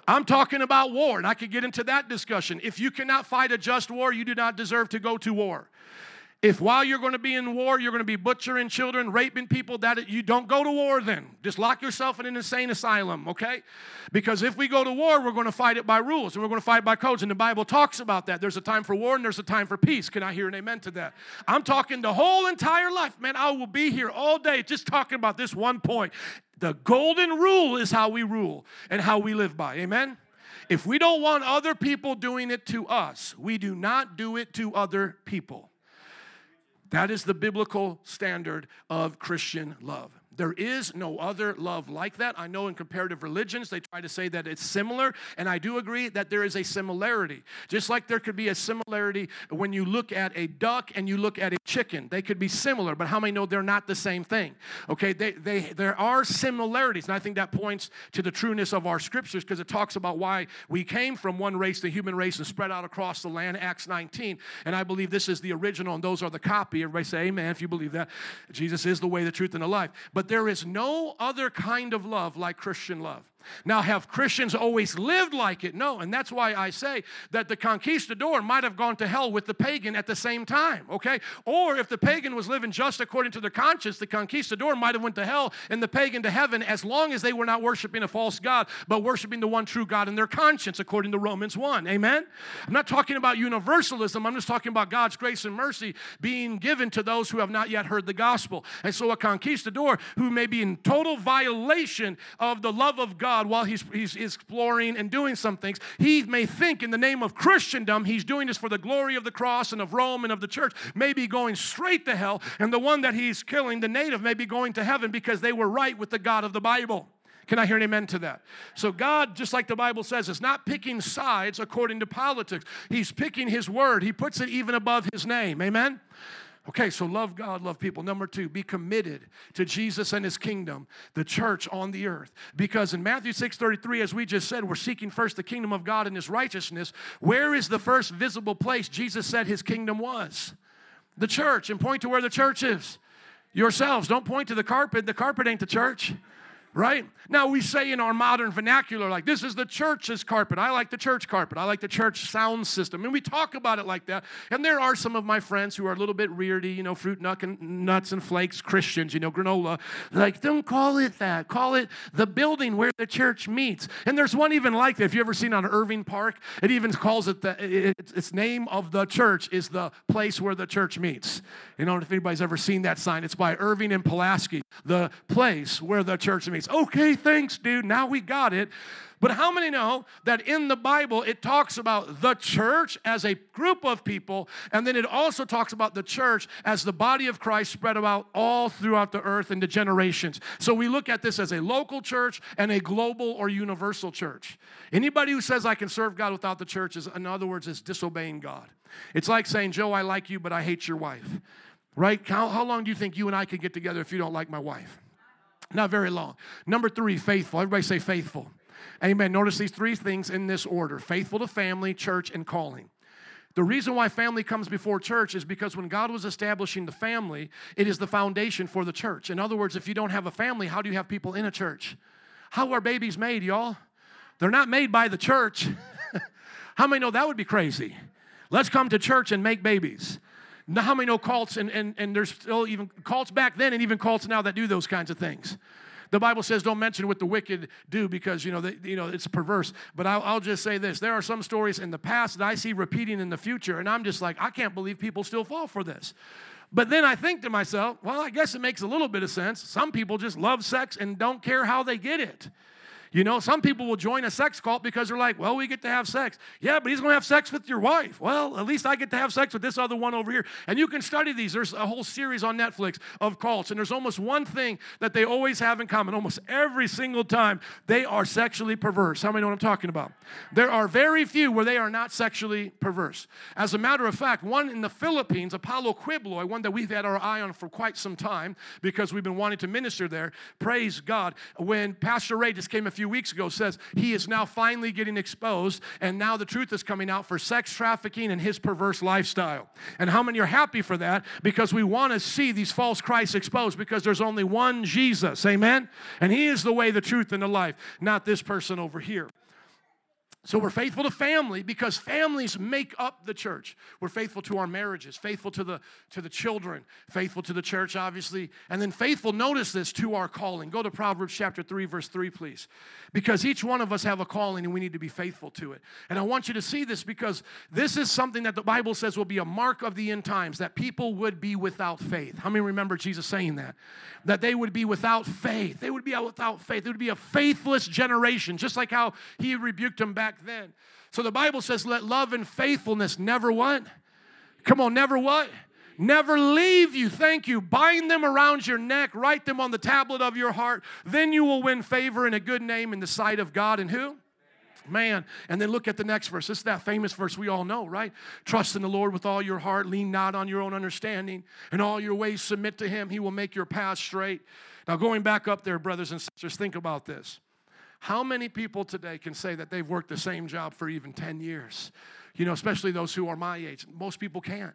I'm talking about war, and I could get into that discussion. If you cannot fight a just war, you do not deserve to go to war. If while you're going to be in war, you're going to be butchering children, raping people, that you don't go to war then. Just lock yourself in an insane asylum, okay? Because if we go to war, we're going to fight it by rules and we're going to fight by codes. And the Bible talks about that. There's a time for war and there's a time for peace. Can I hear an amen to that? I'm talking the whole entire life. Man, I will be here all day just talking about this one point. The golden rule is how we rule and how we live by. Amen? If we don't want other people doing it to us, we do not do it to other people. That is the biblical standard of Christian love. There is no other love like that. I know in comparative religions they try to say that it's similar, and I do agree that there is a similarity. Just like there could be a similarity when you look at a duck and you look at a chicken. They could be similar, but how many know they're not the same thing? Okay, they, they, there are similarities, and I think that points to the trueness of our scriptures because it talks about why we came from one race, the human race, and spread out across the land, Acts 19. And I believe this is the original, and those are the copy. Everybody say amen if you believe that. Jesus is the way, the truth, and the life. But but there is no other kind of love like Christian love. Now, have Christians always lived like it? No. And that's why I say that the conquistador might have gone to hell with the pagan at the same time, okay? Or if the pagan was living just according to their conscience, the conquistador might have went to hell and the pagan to heaven as long as they were not worshiping a false God, but worshiping the one true God in their conscience, according to Romans 1. Amen? I'm not talking about universalism. I'm just talking about God's grace and mercy being given to those who have not yet heard the gospel. And so a conquistador who may be in total violation of the love of God God while he's, he's exploring and doing some things. He may think in the name of Christendom, he's doing this for the glory of the cross and of Rome and of the church, maybe going straight to hell. And the one that he's killing, the native, may be going to heaven because they were right with the God of the Bible. Can I hear an amen to that? So, God, just like the Bible says, is not picking sides according to politics. He's picking His word, He puts it even above His name. Amen? Okay, so love God, love people. Number two, be committed to Jesus and his kingdom, the church on the earth. Because in Matthew 6 33, as we just said, we're seeking first the kingdom of God and his righteousness. Where is the first visible place Jesus said his kingdom was? The church. And point to where the church is. Yourselves. Don't point to the carpet. The carpet ain't the church right? Now we say in our modern vernacular, like, this is the church's carpet. I like the church carpet. I like the church sound system. And we talk about it like that. And there are some of my friends who are a little bit reardy, you know, fruit nut and nuts and flakes Christians, you know, granola. Like, don't call it that. Call it the building where the church meets. And there's one even like that. If you ever seen on Irving Park, it even calls it the, it, its name of the church is the place where the church meets. You know, if anybody's ever seen that sign, it's by Irving and Pulaski, the place where the church meets. Okay, thanks, dude. Now we got it. But how many know that in the Bible it talks about the church as a group of people, and then it also talks about the church as the body of Christ spread about all throughout the earth into generations. So we look at this as a local church and a global or universal church. Anybody who says I can serve God without the church is, in other words, is disobeying God. It's like saying, Joe, I like you, but I hate your wife. Right? How, how long do you think you and I could get together if you don't like my wife? Not very long. Number three, faithful. Everybody say faithful. Amen. Notice these three things in this order faithful to family, church, and calling. The reason why family comes before church is because when God was establishing the family, it is the foundation for the church. In other words, if you don't have a family, how do you have people in a church? How are babies made, y'all? They're not made by the church. How many know that would be crazy? Let's come to church and make babies. Now, how many know cults, and, and, and there's still even cults back then and even cults now that do those kinds of things? The Bible says don't mention what the wicked do because you know they, you know it's perverse. But I'll, I'll, just say this: there are some stories in the past that I see repeating in the future, and I'm just like, I can't believe people still fall for this. But then I think to myself, well, I guess it makes a little bit of sense. Some people just love sex and don't care how they get it. You know, some people will join a sex cult because they're like, well, we get to have sex. Yeah, but he's going to have sex with your wife. Well, at least I get to have sex with this other one over here. And you can study these. There's a whole series on Netflix of cults, and there's almost one thing that they always have in common. Almost every single time, they are sexually perverse. How many know what I'm talking about? There are very few where they are not sexually perverse. As a matter of fact, one in the Philippines, Apollo Quiboloy, one that we've had our eye on for quite some time because we've been wanting to minister there, praise God. When Pastor Ray just came a few few weeks ago says he is now finally getting exposed, and now the truth is coming out for sex trafficking and his perverse lifestyle. And how many are happy for that? Because we want to see these false Christs exposed because there's only one Jesus, amen? And he is the way, the truth, and the life, not this person over here. So we're faithful to family because families make up the church. We're faithful to our marriages, faithful to the to the children, faithful to the church obviously, and then faithful notice this to our calling. Go to Proverbs chapter 3 verse 3 please. Because each one of us have a calling and we need to be faithful to it. And I want you to see this because this is something that the Bible says will be a mark of the end times that people would be without faith. How many remember Jesus saying that? That they would be without faith. They would be without faith. It would be a faithless generation, just like how he rebuked them back back then. So the Bible says, let love and faithfulness never what? Come on, never what? Never leave you. Thank you. Bind them around your neck, write them on the tablet of your heart. Then you will win favor and a good name in the sight of God and who? Man. And then look at the next verse. This is that famous verse we all know, right? Trust in the Lord with all your heart, lean not on your own understanding, and all your ways submit to Him. He will make your path straight. Now, going back up there, brothers and sisters, think about this. How many people today can say that they've worked the same job for even 10 years? You know, especially those who are my age. Most people can't.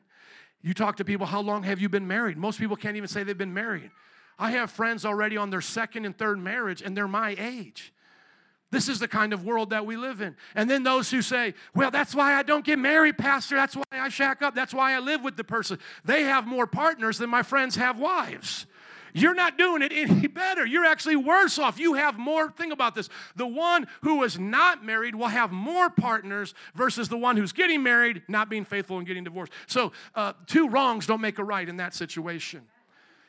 You talk to people, how long have you been married? Most people can't even say they've been married. I have friends already on their second and third marriage, and they're my age. This is the kind of world that we live in. And then those who say, well, that's why I don't get married, Pastor. That's why I shack up. That's why I live with the person. They have more partners than my friends have wives. You're not doing it any better. You're actually worse off. You have more. Think about this. The one who is not married will have more partners versus the one who's getting married, not being faithful, and getting divorced. So, uh, two wrongs don't make a right in that situation.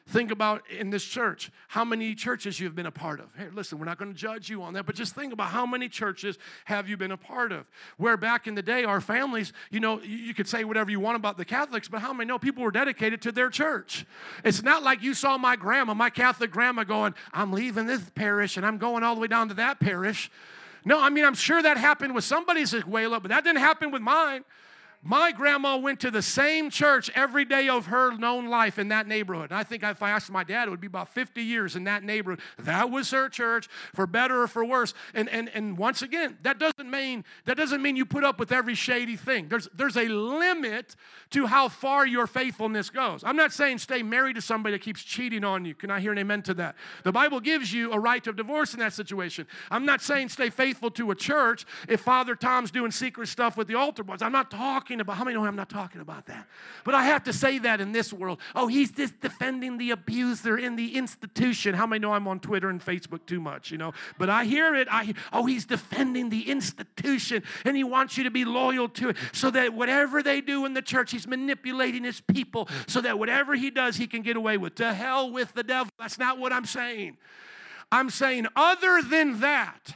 Think about in this church how many churches you've been a part of. Hey, listen, we're not going to judge you on that, but just think about how many churches have you been a part of. Where back in the day, our families, you know, you could say whatever you want about the Catholics, but how many know people were dedicated to their church? It's not like you saw my grandma, my Catholic grandma, going, I'm leaving this parish and I'm going all the way down to that parish. No, I mean, I'm sure that happened with somebody's Escuela, but that didn't happen with mine. My grandma went to the same church every day of her known life in that neighborhood. And I think if I asked my dad, it would be about 50 years in that neighborhood. That was her church, for better or for worse. And, and, and once again, that doesn't mean that doesn't mean you put up with every shady thing. There's, there's a limit to how far your faithfulness goes. I'm not saying stay married to somebody that keeps cheating on you. Can I hear an amen to that? The Bible gives you a right of divorce in that situation. I'm not saying stay faithful to a church if Father Tom's doing secret stuff with the altar boys. I'm not talking talking about. How many know I'm not talking about that? But I have to say that in this world. Oh, he's just defending the abuser in the institution. How many know I'm on Twitter and Facebook too much, you know? But I hear it. I oh, he's defending the institution and he wants you to be loyal to it so that whatever they do in the church, he's manipulating his people so that whatever he does, he can get away with. To hell with the devil. That's not what I'm saying. I'm saying, other than that,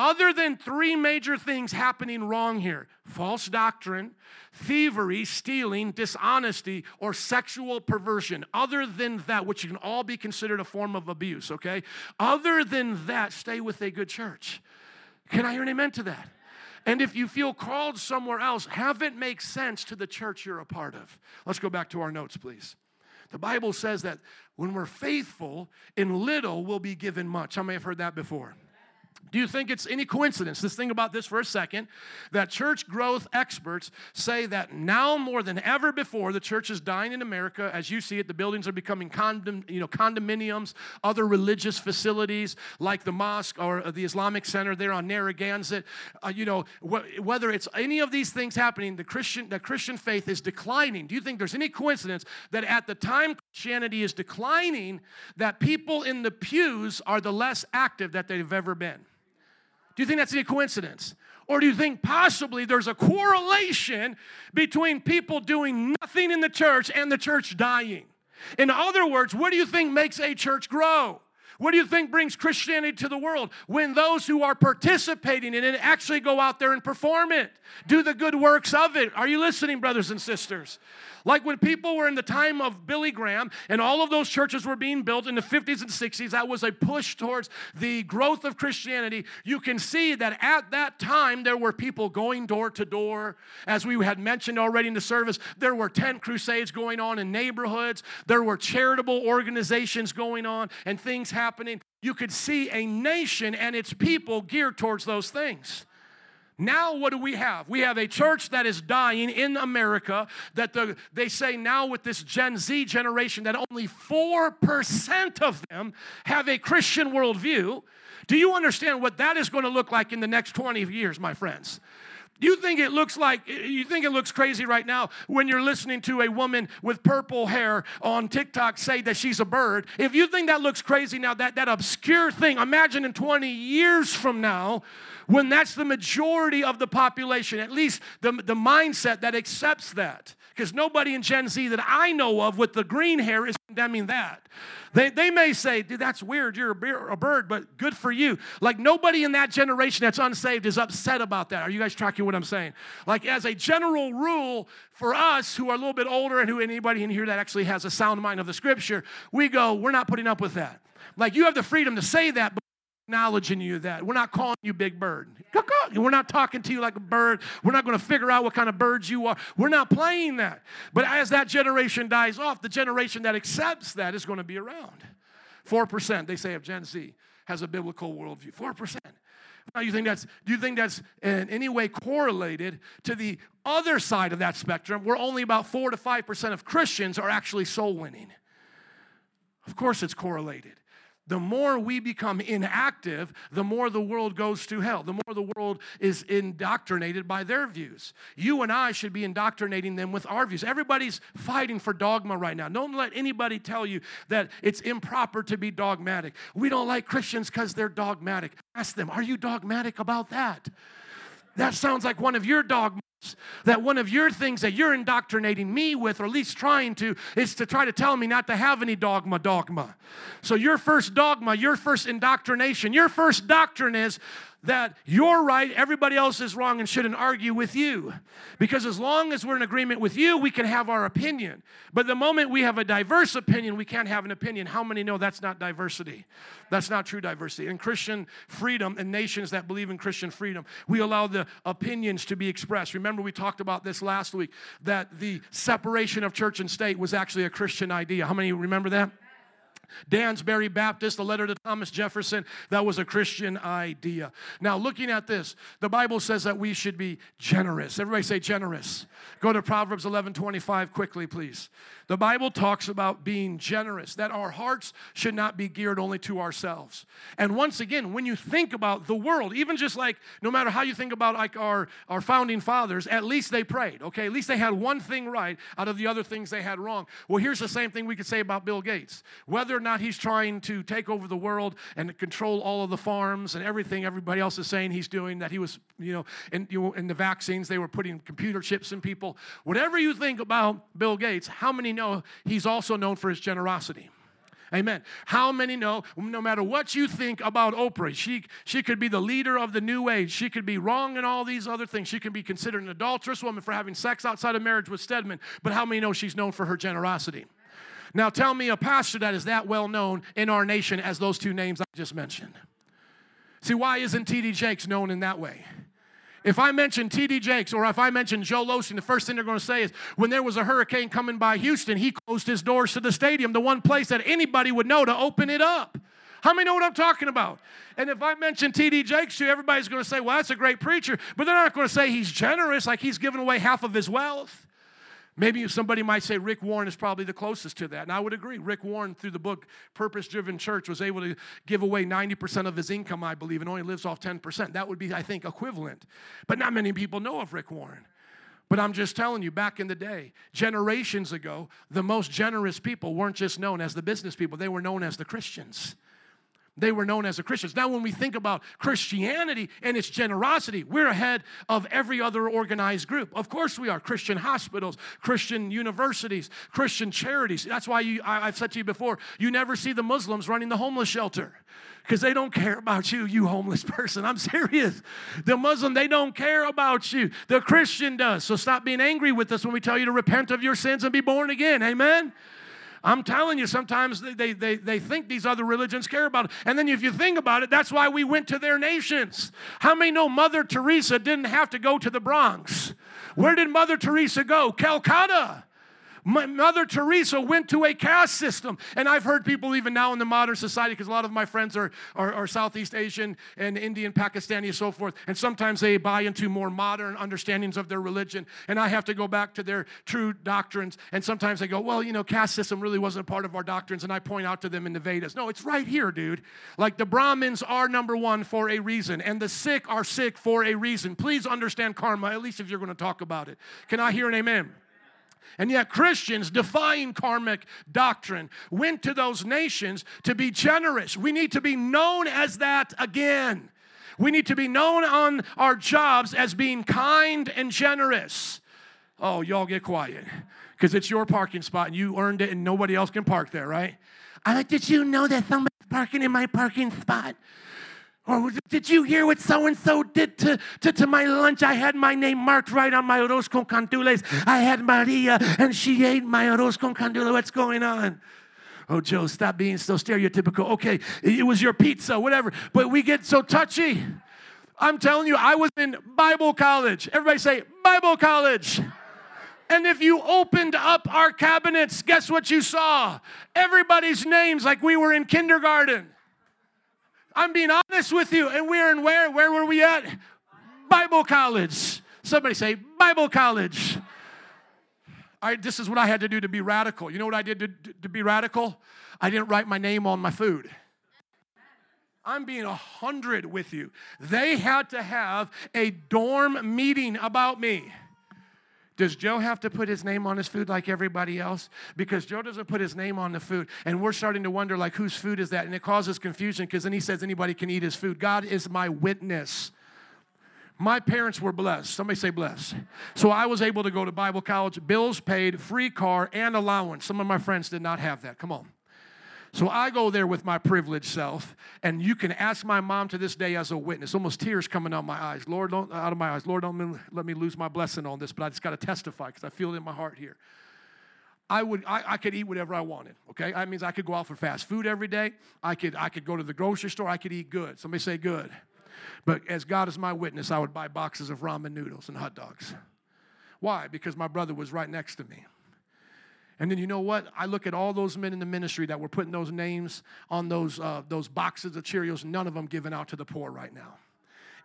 other than three major things happening wrong here false doctrine, thievery, stealing, dishonesty, or sexual perversion. Other than that, which can all be considered a form of abuse, okay? Other than that, stay with a good church. Can I hear an amen to that? And if you feel called somewhere else, have it make sense to the church you're a part of. Let's go back to our notes, please. The Bible says that when we're faithful in little, we'll be given much. How many have heard that before? Do you think it's any coincidence? Let's think about this for a second. That church growth experts say that now more than ever before, the church is dying in America. As you see it, the buildings are becoming condom, you know, condominiums, other religious facilities like the mosque or the Islamic Center there on Narragansett. Uh, you know, wh- whether it's any of these things happening, the Christian, the Christian faith is declining. Do you think there's any coincidence that at the time Christianity is declining, that people in the pews are the less active that they've ever been? Do you think that's a coincidence? Or do you think possibly there's a correlation between people doing nothing in the church and the church dying? In other words, what do you think makes a church grow? What do you think brings Christianity to the world? When those who are participating in it actually go out there and perform it, do the good works of it. Are you listening, brothers and sisters? Like when people were in the time of Billy Graham and all of those churches were being built in the 50s and 60s, that was a push towards the growth of Christianity. You can see that at that time there were people going door to door. As we had mentioned already in the service, there were tent crusades going on in neighborhoods, there were charitable organizations going on, and things happening. You could see a nation and its people geared towards those things. Now, what do we have? We have a church that is dying in America. That the, they say now with this Gen Z generation that only 4% of them have a Christian worldview. Do you understand what that is going to look like in the next 20 years, my friends? You think it looks like, you think it looks crazy right now when you're listening to a woman with purple hair on TikTok say that she's a bird. If you think that looks crazy now, that, that obscure thing, imagine in 20 years from now, when that's the majority of the population, at least the, the mindset that accepts that. Because nobody in Gen Z that I know of with the green hair is condemning that. They, they may say, dude, that's weird, you're a, bird, but good for you. Like nobody in that generation that's unsaved is upset about that. Are you guys tracking what I'm saying? Like, as a general rule, for us who are a little bit older and who anybody in here that actually has a sound mind of the scripture, we go, we're not putting up with that. Like, you have the freedom to say that, acknowledging you that. We're not calling you big bird. We're not talking to you like a bird. We're not going to figure out what kind of birds you are. We're not playing that. But as that generation dies off, the generation that accepts that is going to be around. 4%, they say, of Gen Z has a biblical worldview. 4%. Now, you think that's, do you think that's in any way correlated to the other side of that spectrum where only about 4 to 5% of Christians are actually soul winning? Of course, it's correlated the more we become inactive, the more the world goes to hell, the more the world is indoctrinated by their views. You and I should be indoctrinating them with our views. Everybody's fighting for dogma right now. Don't let anybody tell you that it's improper to be dogmatic. We don't like Christians because they're dogmatic. Ask them, are you dogmatic about that? That sounds like one of your dogmas that one of your things that you're indoctrinating me with, or at least trying to, is to try to tell me not to have any dogma, dogma. So, your first dogma, your first indoctrination, your first doctrine is that you're right, everybody else is wrong, and shouldn't argue with you. Because as long as we're in agreement with you, we can have our opinion. But the moment we have a diverse opinion, we can't have an opinion. How many know that's not diversity? That's not true diversity. In Christian freedom and nations that believe in Christian freedom, we allow the opinions to be expressed. Remember, we talked about this last week that the separation of church and state was actually a Christian idea. How many remember that? Danbury Baptist, the letter to Thomas Jefferson, that was a Christian idea. Now, looking at this, the Bible says that we should be generous. Everybody say generous. Go to Proverbs 11 25 quickly, please. The Bible talks about being generous, that our hearts should not be geared only to ourselves. And once again, when you think about the world, even just like no matter how you think about like our, our founding fathers, at least they prayed, okay? At least they had one thing right out of the other things they had wrong. Well, here's the same thing we could say about Bill Gates. Whether or not he's trying to take over the world and control all of the farms and everything everybody else is saying he's doing, that he was, you know, in, you in the vaccines, they were putting computer chips in people. Whatever you think about Bill Gates, how many know he's also known for his generosity. Amen. How many know no matter what you think about Oprah, she, she could be the leader of the new age. She could be wrong in all these other things. She could be considered an adulterous woman for having sex outside of marriage with Stedman. But how many know she's known for her generosity? Now tell me a pastor that is that well known in our nation as those two names I just mentioned. See, why isn't T.D. Jakes known in that way? If I mention TD Jakes or if I mention Joel Osteen, the first thing they're going to say is when there was a hurricane coming by Houston, he closed his doors to the stadium, the one place that anybody would know to open it up. How many know what I'm talking about? And if I mention T.D. Jakes to you, everybody's going to say, well, that's a great preacher. But they're not going to say he's generous, like he's giving away half of his wealth. Maybe somebody might say Rick Warren is probably the closest to that. And I would agree. Rick Warren, through the book Purpose Driven Church, was able to give away 90% of his income, I believe, and only lives off 10%. That would be, I think, equivalent. But not many people know of Rick Warren. But I'm just telling you, back in the day, generations ago, the most generous people weren't just known as the business people, they were known as the Christians. They were known as the Christians. Now, when we think about Christianity and its generosity, we're ahead of every other organized group. Of course, we are Christian hospitals, Christian universities, Christian charities. That's why you, I, I've said to you before you never see the Muslims running the homeless shelter because they don't care about you, you homeless person. I'm serious. The Muslim, they don't care about you. The Christian does. So stop being angry with us when we tell you to repent of your sins and be born again. Amen? I'm telling you, sometimes they, they, they think these other religions care about it. And then if you think about it, that's why we went to their nations. How many know Mother Teresa didn't have to go to the Bronx? Where did Mother Teresa go? Calcutta. Mother Teresa went to a caste system. And I've heard people even now in the modern society, because a lot of my friends are, are, are, Southeast Asian and Indian, Pakistani, and so forth. And sometimes they buy into more modern understandings of their religion. And I have to go back to their true doctrines. And sometimes they go, well, you know, caste system really wasn't a part of our doctrines. And I point out to them in the Vedas, no, it's right here, dude. Like the Brahmins are number one for a reason, and the sick are sick for a reason. Please understand karma, at least if you're going to talk about it. Can I hear an amen? And yet, Christians defying karmic doctrine went to those nations to be generous. We need to be known as that again. We need to be known on our jobs as being kind and generous. Oh, y'all get quiet because it's your parking spot and you earned it and nobody else can park there, right? I like, did you know that somebody's parking in my parking spot? Or did you hear what so and so did to, to, to my lunch? I had my name marked right on my arroz con gandules. I had Maria and she ate my arroz con. What's going on? Oh, Joe, stop being so stereotypical. Okay, it was your pizza, whatever. But we get so touchy. I'm telling you, I was in Bible college. Everybody say, Bible college. And if you opened up our cabinets, guess what you saw? Everybody's names like we were in kindergarten. I'm being honest with you. And we're in where? Where were we at? Bible college. Somebody say, Bible college. I, this is what I had to do to be radical. You know what I did to, to be radical? I didn't write my name on my food. I'm being a hundred with you. They had to have a dorm meeting about me. Does Joe have to put his name on his food like everybody else? Because Joe doesn't put his name on the food. And we're starting to wonder, like, whose food is that? And it causes confusion because then he says anybody can eat his food. God is my witness. My parents were blessed. Somebody say blessed. So I was able to go to Bible college, bills paid, free car, and allowance. Some of my friends did not have that. Come on. So I go there with my privileged self, and you can ask my mom to this day as a witness, almost tears coming out my eyes. Lord, don't out of my eyes. Lord, don't let me lose my blessing on this, but I just got to testify because I feel it in my heart here. I would I, I, could eat whatever I wanted. Okay, that means I could go out for fast food every day. I could I could go to the grocery store. I could eat good. Somebody say good. But as God is my witness, I would buy boxes of ramen noodles and hot dogs. Why? Because my brother was right next to me. And then you know what? I look at all those men in the ministry that were putting those names on those, uh, those boxes of Cheerios, none of them given out to the poor right now.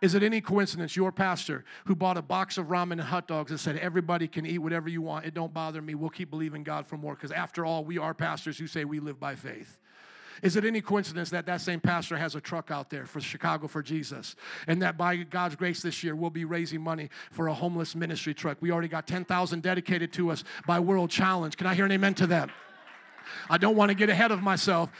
Is it any coincidence your pastor who bought a box of ramen and hot dogs and said, Everybody can eat whatever you want? It don't bother me. We'll keep believing God for more. Because after all, we are pastors who say we live by faith. Is it any coincidence that that same pastor has a truck out there for Chicago for Jesus? And that by God's grace this year, we'll be raising money for a homeless ministry truck. We already got 10,000 dedicated to us by World Challenge. Can I hear an amen to that? I don't want to get ahead of myself.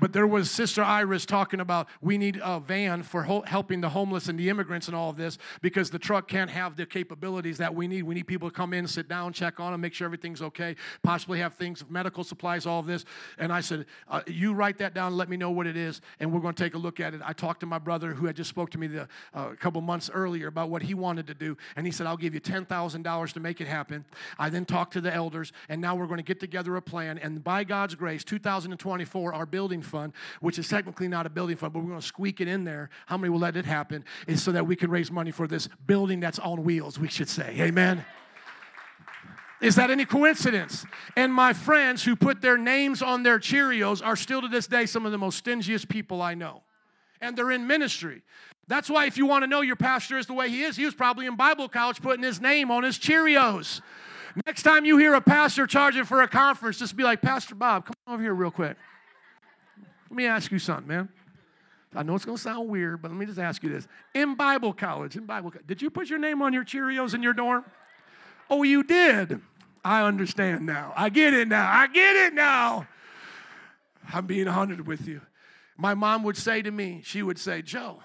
But there was Sister Iris talking about we need a van for ho- helping the homeless and the immigrants and all of this because the truck can't have the capabilities that we need. We need people to come in, sit down, check on them, make sure everything's okay, possibly have things, of medical supplies, all of this. And I said, uh, You write that down, let me know what it is, and we're going to take a look at it. I talked to my brother who had just spoke to me the, uh, a couple months earlier about what he wanted to do, and he said, I'll give you $10,000 to make it happen. I then talked to the elders, and now we're going to get together a plan. And by God's grace, 2024, our building fund, which is technically not a building fund, but we're going to squeak it in there. How many will let it happen? Is so that we can raise money for this building that's on wheels, we should say. Amen. Is that any coincidence? And my friends who put their names on their Cheerios are still to this day some of the most stingiest people I know. And they're in ministry. That's why, if you want to know your pastor is the way he is, he was probably in Bible college putting his name on his Cheerios. Next time you hear a pastor charging for a conference, just be like, Pastor Bob, come over here real quick. Let me ask you something, man. I know it's going to sound weird, but let me just ask you this. In Bible college, in Bible college, did you put your name on your Cheerios in your dorm? Oh, you did. I understand now. I get it now. I get it now. I'm being honored with you. My mom would say to me, she would say, Joe,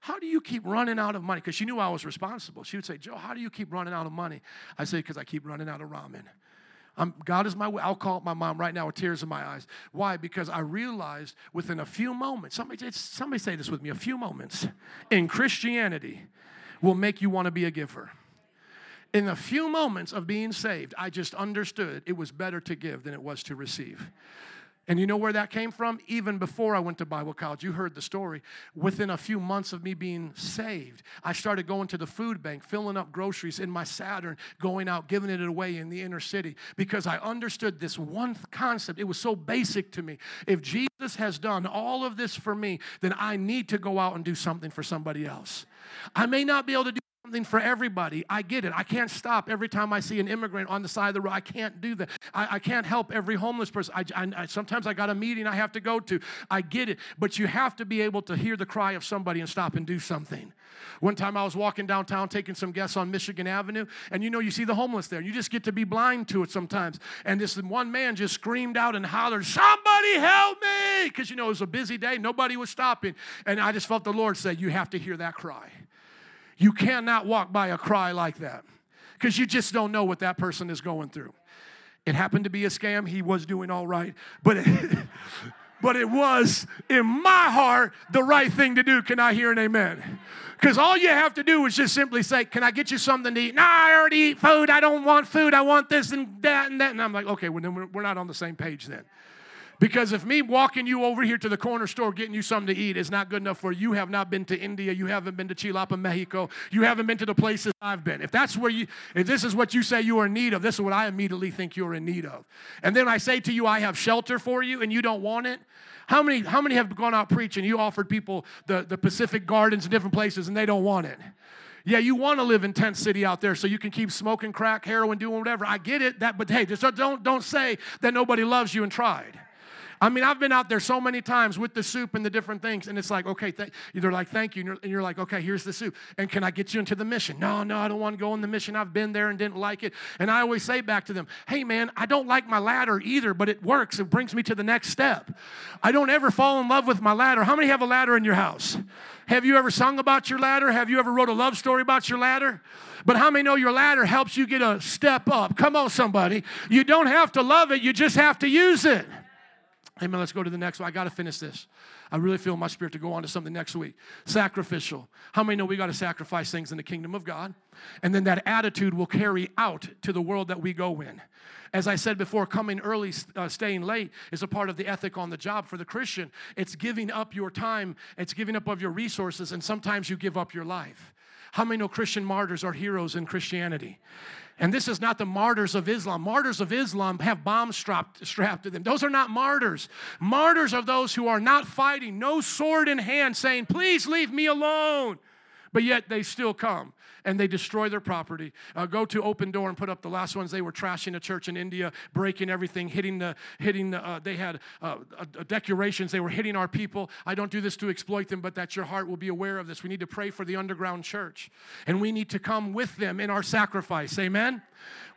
how do you keep running out of money? Because she knew I was responsible. She would say, Joe, how do you keep running out of money? I say, because I keep running out of ramen. I'm, God is my way. I'll call up my mom right now with tears in my eyes. Why? Because I realized within a few moments, somebody, somebody say this with me, a few moments in Christianity will make you want to be a giver. In a few moments of being saved, I just understood it was better to give than it was to receive. And you know where that came from? Even before I went to Bible college, you heard the story. Within a few months of me being saved, I started going to the food bank, filling up groceries in my Saturn, going out, giving it away in the inner city because I understood this one concept. It was so basic to me. If Jesus has done all of this for me, then I need to go out and do something for somebody else. I may not be able to do something for everybody. I get it. I can't stop every time I see an immigrant on the side of the road. I can't do that. I, I can't help every homeless person. I, I, sometimes I got a meeting I have to go to. I get it. But you have to be able to hear the cry of somebody and stop and do something. One time I was walking downtown taking some guests on Michigan Avenue, and you know, you see the homeless there. You just get to be blind to it sometimes. And this one man just screamed out and hollered, Somebody help me! Because you know, it was a busy day. Nobody was stopping. And I just felt the Lord say, You have to hear that cry. You cannot walk by a cry like that because you just don't know what that person is going through. It happened to be a scam. He was doing all right, but it, but it was in my heart the right thing to do. Can I hear an amen? Because all you have to do is just simply say, Can I get you something to eat? No, I already eat food. I don't want food. I want this and that and that. And I'm like, Okay, well, then we're not on the same page then. Because if me walking you over here to the corner store getting you something to eat is not good enough for you, you have not been to India, you haven't been to Chilapa, Mexico, you haven't been to the places I've been. If that's where you, if this is what you say you are in need of, this is what I immediately think you're in need of. And then I say to you, I have shelter for you and you don't want it. How many, how many have gone out preaching? You offered people the, the Pacific Gardens and different places and they don't want it. Yeah, you want to live in tent city out there so you can keep smoking crack, heroin, doing whatever. I get it. That, but hey, just don't don't say that nobody loves you and tried. I mean, I've been out there so many times with the soup and the different things, and it's like, okay, th- they're like, thank you. And you're, and you're, like, okay, here's the soup. And can I get you into the mission? No, no, I don't want to go on the mission. I've been there and didn't like it. And I always say back to them, hey, man, I don't like my ladder either, but it works. It brings me to the next step. I don't ever fall in love with my ladder. How many have a ladder in your house? Have you ever sung about your ladder? Have you ever wrote a love story about your ladder? But how many know your ladder helps you get a step up? Come on, somebody. You don't have to love it, you just have to use it. Amen. Let's go to the next one. I got to finish this. I really feel my spirit to go on to something next week. Sacrificial. How many know we got to sacrifice things in the kingdom of God? And then that attitude will carry out to the world that we go in. As I said before, coming early, uh, staying late is a part of the ethic on the job for the Christian. It's giving up your time, it's giving up of your resources, and sometimes you give up your life. How many know Christian martyrs are heroes in Christianity? And this is not the martyrs of Islam. Martyrs of Islam have bombs strapped, strapped to them. Those are not martyrs. Martyrs are those who are not fighting, no sword in hand, saying, Please leave me alone. But yet they still come and they destroy their property. Uh, go to Open Door and put up the last ones. They were trashing a church in India, breaking everything, hitting the, hitting the, uh, they had uh, decorations. They were hitting our people. I don't do this to exploit them, but that your heart will be aware of this. We need to pray for the underground church, and we need to come with them in our sacrifice. Amen.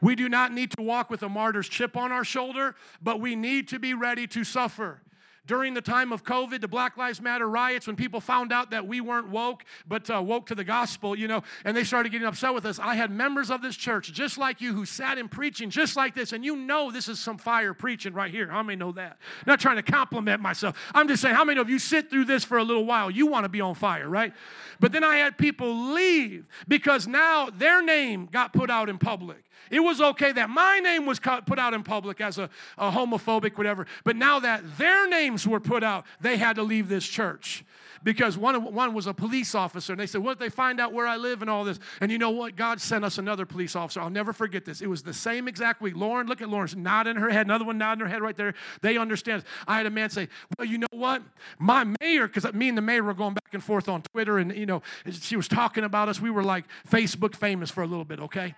We do not need to walk with a martyr's chip on our shoulder, but we need to be ready to suffer. During the time of COVID, the Black Lives Matter riots, when people found out that we weren't woke, but uh, woke to the gospel, you know, and they started getting upset with us, I had members of this church, just like you, who sat in preaching just like this, and you know this is some fire preaching right here. How many know that? I'm not trying to compliment myself. I'm just saying, how many of you sit through this for a little while? You want to be on fire, right? But then I had people leave because now their name got put out in public. It was okay that my name was put out in public as a, a homophobic, whatever. But now that their name names were put out, they had to leave this church because one, one was a police officer. And they said, What if they find out where I live and all this? And you know what? God sent us another police officer. I'll never forget this. It was the same exact week. Lauren, look at Lauren's nodding her head, another one nodding her head right there. They understand. I had a man say, Well, you know what? My mayor, because me and the mayor were going back and forth on Twitter, and you know, she was talking about us. We were like Facebook famous for a little bit, okay?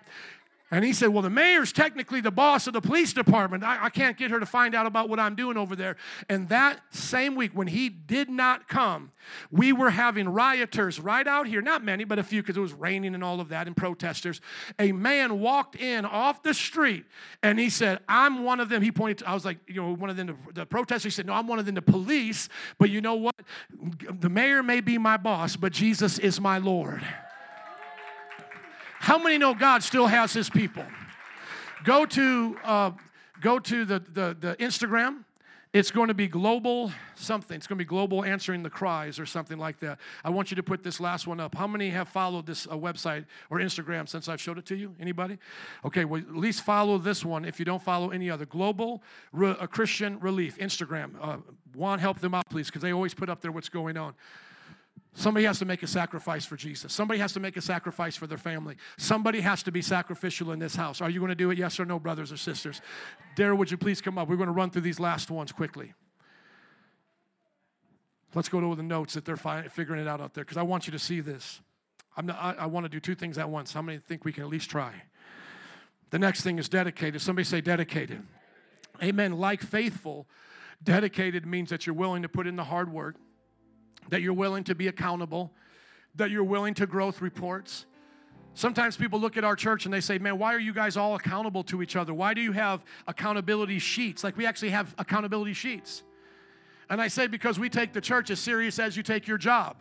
And he said, Well, the mayor's technically the boss of the police department. I, I, can't get her to find out about what I'm doing over there. And that same week, when he did not come, we were having rioters right out here, not many, but a few, because it was raining and all of that, and protesters. A man walked in off the street and he said, I'm one of them. He pointed to, I was like, you know, one of them, the, the protesters. He said, No, I'm one of them, the police. But you know what? The mayor may be my boss, but Jesus is my Lord. How many know God still has his people? Go to, uh, go to the, the, the Instagram. It's going to be global something. It's going to be global answering the cries or something like that. I want you to put this last one up. How many have followed this uh, website or Instagram since I've showed it to you? Anybody? Okay, well, at least follow this one if you don't follow any other. Global Re- uh, Christian Relief, Instagram. Uh, Juan, help them out, please, because they always put up there what's going on. Somebody has to make a sacrifice for Jesus. Somebody has to make a sacrifice for their family. Somebody has to be sacrificial in this house. Are you going to do it? Yes or no, brothers or sisters? Dara, would you please come up? We're going to run through these last ones quickly. Let's go to the notes that they're figuring it out out there because I want you to see this. Not, I, I want to do two things at once. How many think we can at least try? The next thing is dedicated. Somebody say dedicated. Amen. Like faithful, dedicated means that you're willing to put in the hard work that you're willing to be accountable, that you're willing to growth reports. Sometimes people look at our church and they say, Man, why are you guys all accountable to each other? Why do you have accountability sheets? Like we actually have accountability sheets. And I say, Because we take the church as serious as you take your job.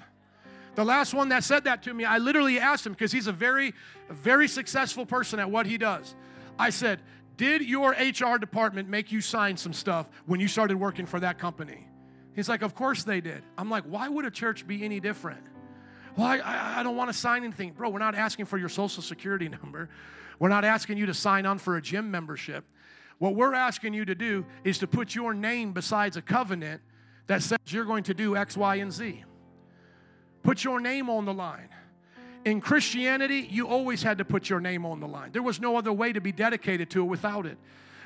The last one that said that to me, I literally asked him because he's a very, very successful person at what he does. I said, Did your HR department make you sign some stuff when you started working for that company? He's like, Of course they did. I'm like, Why would a church be any different? Well, I, I don't want to sign anything. Bro, we're not asking for your social security number. We're not asking you to sign on for a gym membership. What we're asking you to do is to put your name besides a covenant that says you're going to do X, Y, and Z. Put your name on the line. In Christianity, you always had to put your name on the line. There was no other way to be dedicated to it without it.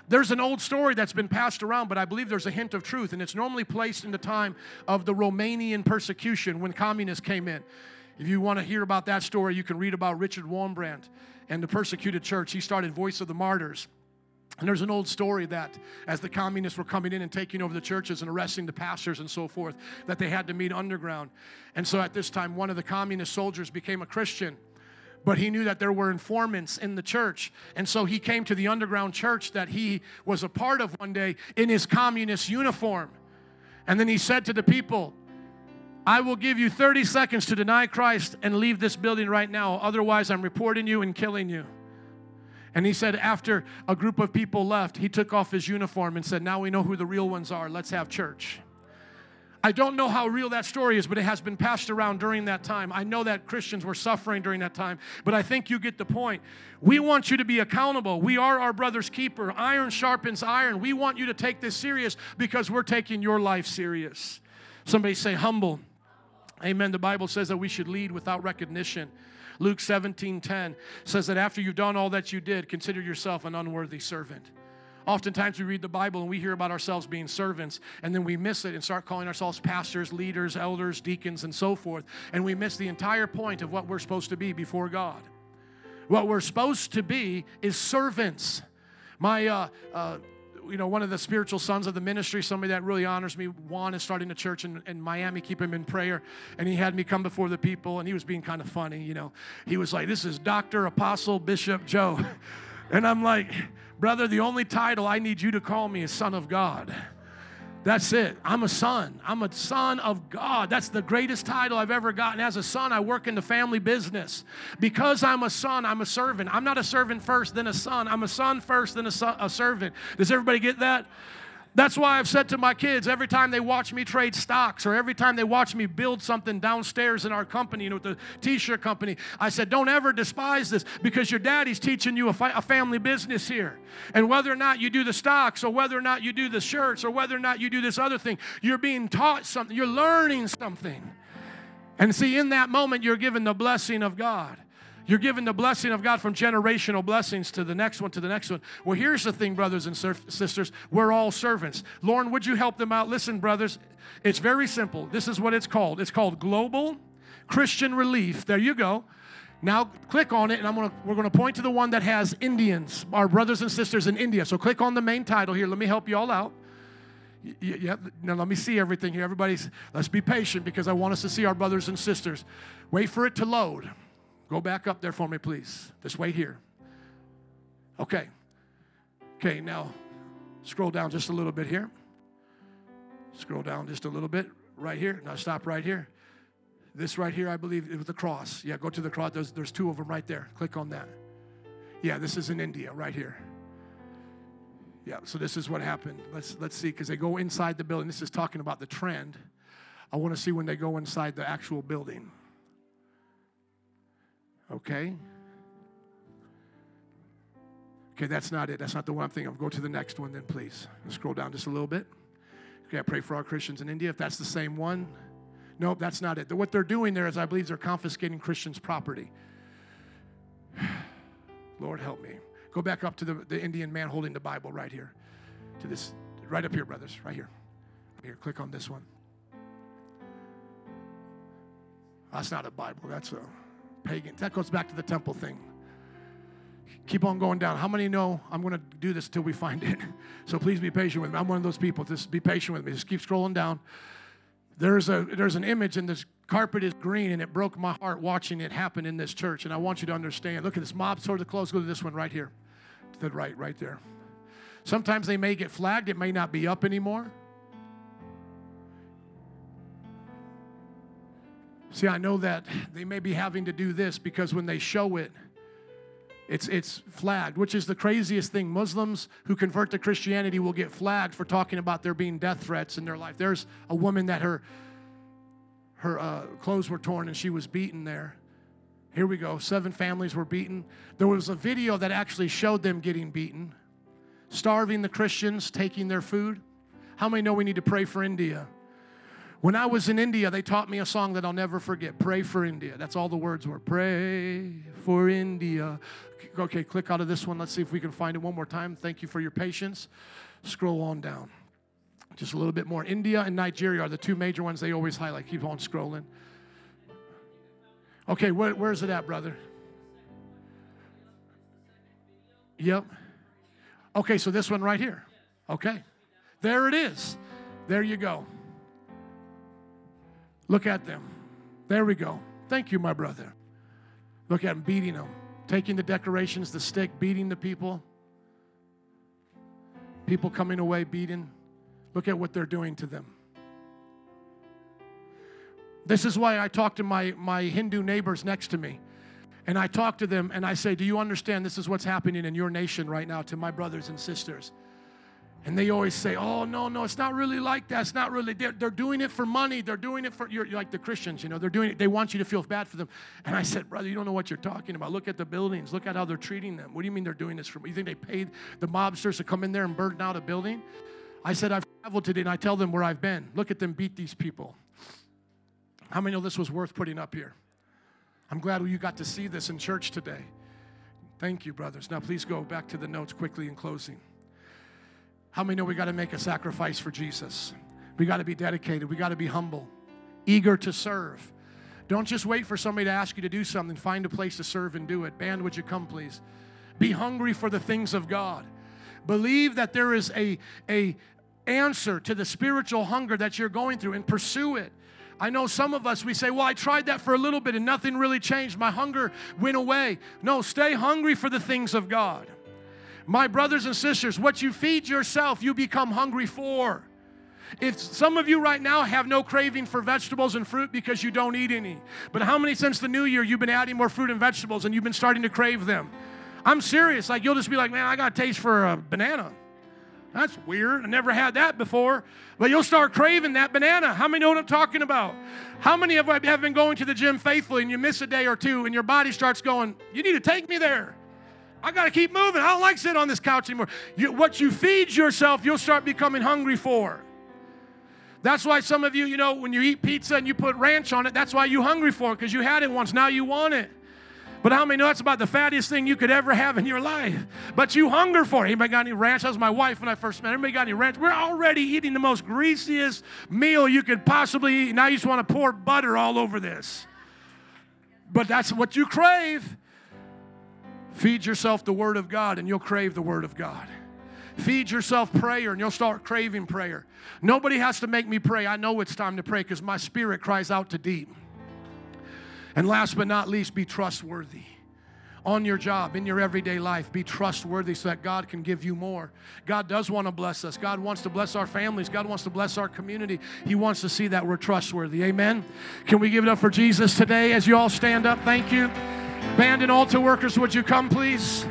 There's an old story that's been passed around, but I believe there's a hint of truth, and it's normally placed in the time of the Romanian persecution when communists came in. If you want to hear about that story, you can read about Richard Wurmbrand and the persecuted church. He started Voice of the Martyrs. And there's an old story that as the communists were coming in and taking over the churches and arresting the pastors and so forth, that they had to meet underground. And so at this time, one of the communist soldiers became a Christian but he knew that there were informants in the church. And so he came to the underground church that he was a part of one day in his communist uniform. And then he said to the people, I will give you 30 seconds to deny Christ and leave this building right now. Otherwise, I'm reporting you and killing you. And he said, after a group of people left, he took off his uniform and said, Now we know who the real ones are. Let's have church. I don't know how real that story is, but it has been passed around during that time. I know that Christians were suffering during that time, but I think you get the point. We want you to be accountable. We are our brother's keeper. Iron sharpens iron. We want you to take this serious because we're taking your life serious. Somebody say humble. Amen. The Bible says that we should lead without recognition. Luke 17 10 says that after you've done all that you did, consider yourself an unworthy servant. Oftentimes we read the Bible and we hear about ourselves being servants, and then we miss it and start calling ourselves pastors, leaders, elders, deacons, and so forth. And we miss the entire point of what we're supposed to be before God. What we're supposed to be is servants. My, uh, uh, you know, one of the spiritual sons of the ministry, somebody that really honors me, Juan is starting a church in, in Miami. Keep him in prayer. And he had me come before the people, and he was being kind of funny, you know. He was like, This is Dr. Apostle Bishop Joe. And I'm like, brother, the only title I need you to call me is Son of God. That's it. I'm a son. I'm a son of God. That's the greatest title I've ever gotten. As a son, I work in the family business. Because I'm a son, I'm a servant. I'm not a servant first, then a son. I'm a son first, then a, son, a servant. Does everybody get that? That's why I've said to my kids every time they watch me trade stocks or every time they watch me build something downstairs in our company, you know, with the t shirt company, I said, don't ever despise this because your daddy's teaching you a, fi- a, family business here. And whether or not you do the stocks or whether or not you do the shirts or whether or not you do this other thing, you're being taught something, you're learning something. And see, in that moment, you're given the blessing of God. You're given the blessing of God from generational blessings to the next one, to the next one. Well, here's the thing, brothers and sisters. We're all servants. Lauren, would you help them out? Listen, brothers, it's very simple. This is what it's called it's called Global Christian Relief. There you go. Now click on it, and I'm gonna we're gonna point to the one that has Indians, our brothers and sisters in India. So click on the main title here. Let me help you all out. Yeah, now let me see everything here. Everybody's let's be patient because I want us to see our brothers and sisters. Wait for it to load. Go back up there for me, please. Just wait here. Okay. Okay, now scroll down just a little bit here. Scroll down just a little bit right here. Now stop right here. This right here, I believe, it was the cross. Yeah, go to the cross. There's, there's two of them right there. Click on that. Yeah, this is in India right here. Yeah, so this is what happened. Let's let's see, because they go inside the building. This is talking about the trend. I want to see when they go inside the actual building. Okay? Okay, that's not it. That's not the one I'm thinking of. Go to the next one then, please. Scroll down just a little bit. Okay, I pray for all Christians in India. If that's the same one, nope, that's not it. What they're doing there is, I believe, they're confiscating Christians' property. Lord, help me. Go back up to the, the Indian man holding the Bible right here. To this, right up here, brothers, right here. Here, click on this one. That's not a Bible, that's a pagan. That goes back to the temple thing. Keep on going down. How many know I'm going to do this until we find it? So please be patient with me. I'm one of those people. Just be patient with me. Just keep scrolling down. There's a there's an image and this carpet is green and it broke my heart watching it happen in this church. And I want you to understand. Look at this mob sword the clothes. Go to this one right here. To the right, right there. Sometimes they may get flagged. It may not be up anymore. See, I know that they may be having to do this because when they show it, it's, it's flagged, which is the craziest thing. Muslims who convert to Christianity will get flagged for talking about there being death threats in their life. There's a woman that her, her uh, clothes were torn and she was beaten there. Here we go. Seven families were beaten. There was a video that actually showed them getting beaten, starving the Christians, taking their food. How many know we need to pray for India? When I was in India, they taught me a song that I'll never forget Pray for India. That's all the words were. Pray for India. Okay, click out of this one. Let's see if we can find it one more time. Thank you for your patience. Scroll on down. Just a little bit more. India and Nigeria are the two major ones they always highlight. Keep on scrolling. Okay, where, where's it at, brother? Yep. Okay, so this one right here. Okay. There it is. There you go. Look at them. There we go. Thank you, my brother. Look at them beating them, taking the decorations, the stick, beating the people. People coming away beaten. Look at what they're doing to them. This is why I talk to my, my Hindu neighbors next to me. And I talk to them and I say, Do you understand this is what's happening in your nation right now to my brothers and sisters? And they always say, oh, no, no, it's not really like that. It's not really, they're, they're doing it for money. They're doing it for, you're, you're like the Christians, you know, they're doing it, they want you to feel bad for them. And I said, brother, you don't know what you're talking about. Look at the buildings. Look at how they're treating them. What do you mean they're doing this for, you think they paid the mobsters to come in there and burn down a building? I said, I've traveled today and I tell them where I've been. Look at them beat these people. How many know this was worth putting up here? I'm glad you got to see this in church today. Thank you, brothers. Now, please go back to the notes quickly in closing. How many know we got to make a sacrifice for Jesus? We got to be dedicated. We got to be humble, eager to serve. Don't just wait for somebody to ask you to do something. Find a place to serve and do it. Band, would you come, please? Be hungry for the things of God. Believe that there is a, a answer to the spiritual hunger that you're going through and pursue it. I know some of us, we say, Well, I tried that for a little bit and nothing really changed. My hunger went away. No, stay hungry for the things of God. My brothers and sisters, what you feed yourself, you become hungry for. If some of you right now have no craving for vegetables and fruit because you don't eat any, but how many since the new year you've been adding more fruit and vegetables and you've been starting to crave them? I'm serious. Like you'll just be like, man, I got a taste for a banana. That's weird. I never had that before. But you'll start craving that banana. How many know what I'm talking about? How many of you have been going to the gym faithfully and you miss a day or two and your body starts going, You need to take me there? I got to keep moving. I don't like sitting on this couch anymore. You, what you feed yourself, you'll start becoming hungry for. That's why some of you, you know, when you eat pizza and you put ranch on it, that's why you're hungry for it because you had it once. Now you want it. But how many know that's about the fattiest thing you could ever have in your life? But you hunger for it. Anybody got any ranch? That was my wife when I first met. Everybody got any ranch? We're already eating the most greasiest meal you could possibly eat. Now you just want to pour butter all over this. But that's what you crave. Feed yourself the Word of God and you'll crave the Word of God. Feed yourself prayer and you'll start craving prayer. Nobody has to make me pray. I know it's time to pray because my spirit cries out to deep. And last but not least, be trustworthy. On your job, in your everyday life, be trustworthy so that God can give you more. God does want to bless us. God wants to bless our families. God wants to bless our community. He wants to see that we're trustworthy. Amen. Can we give it up for Jesus today as you all stand up? Thank you. Band and altar workers, would you come, please?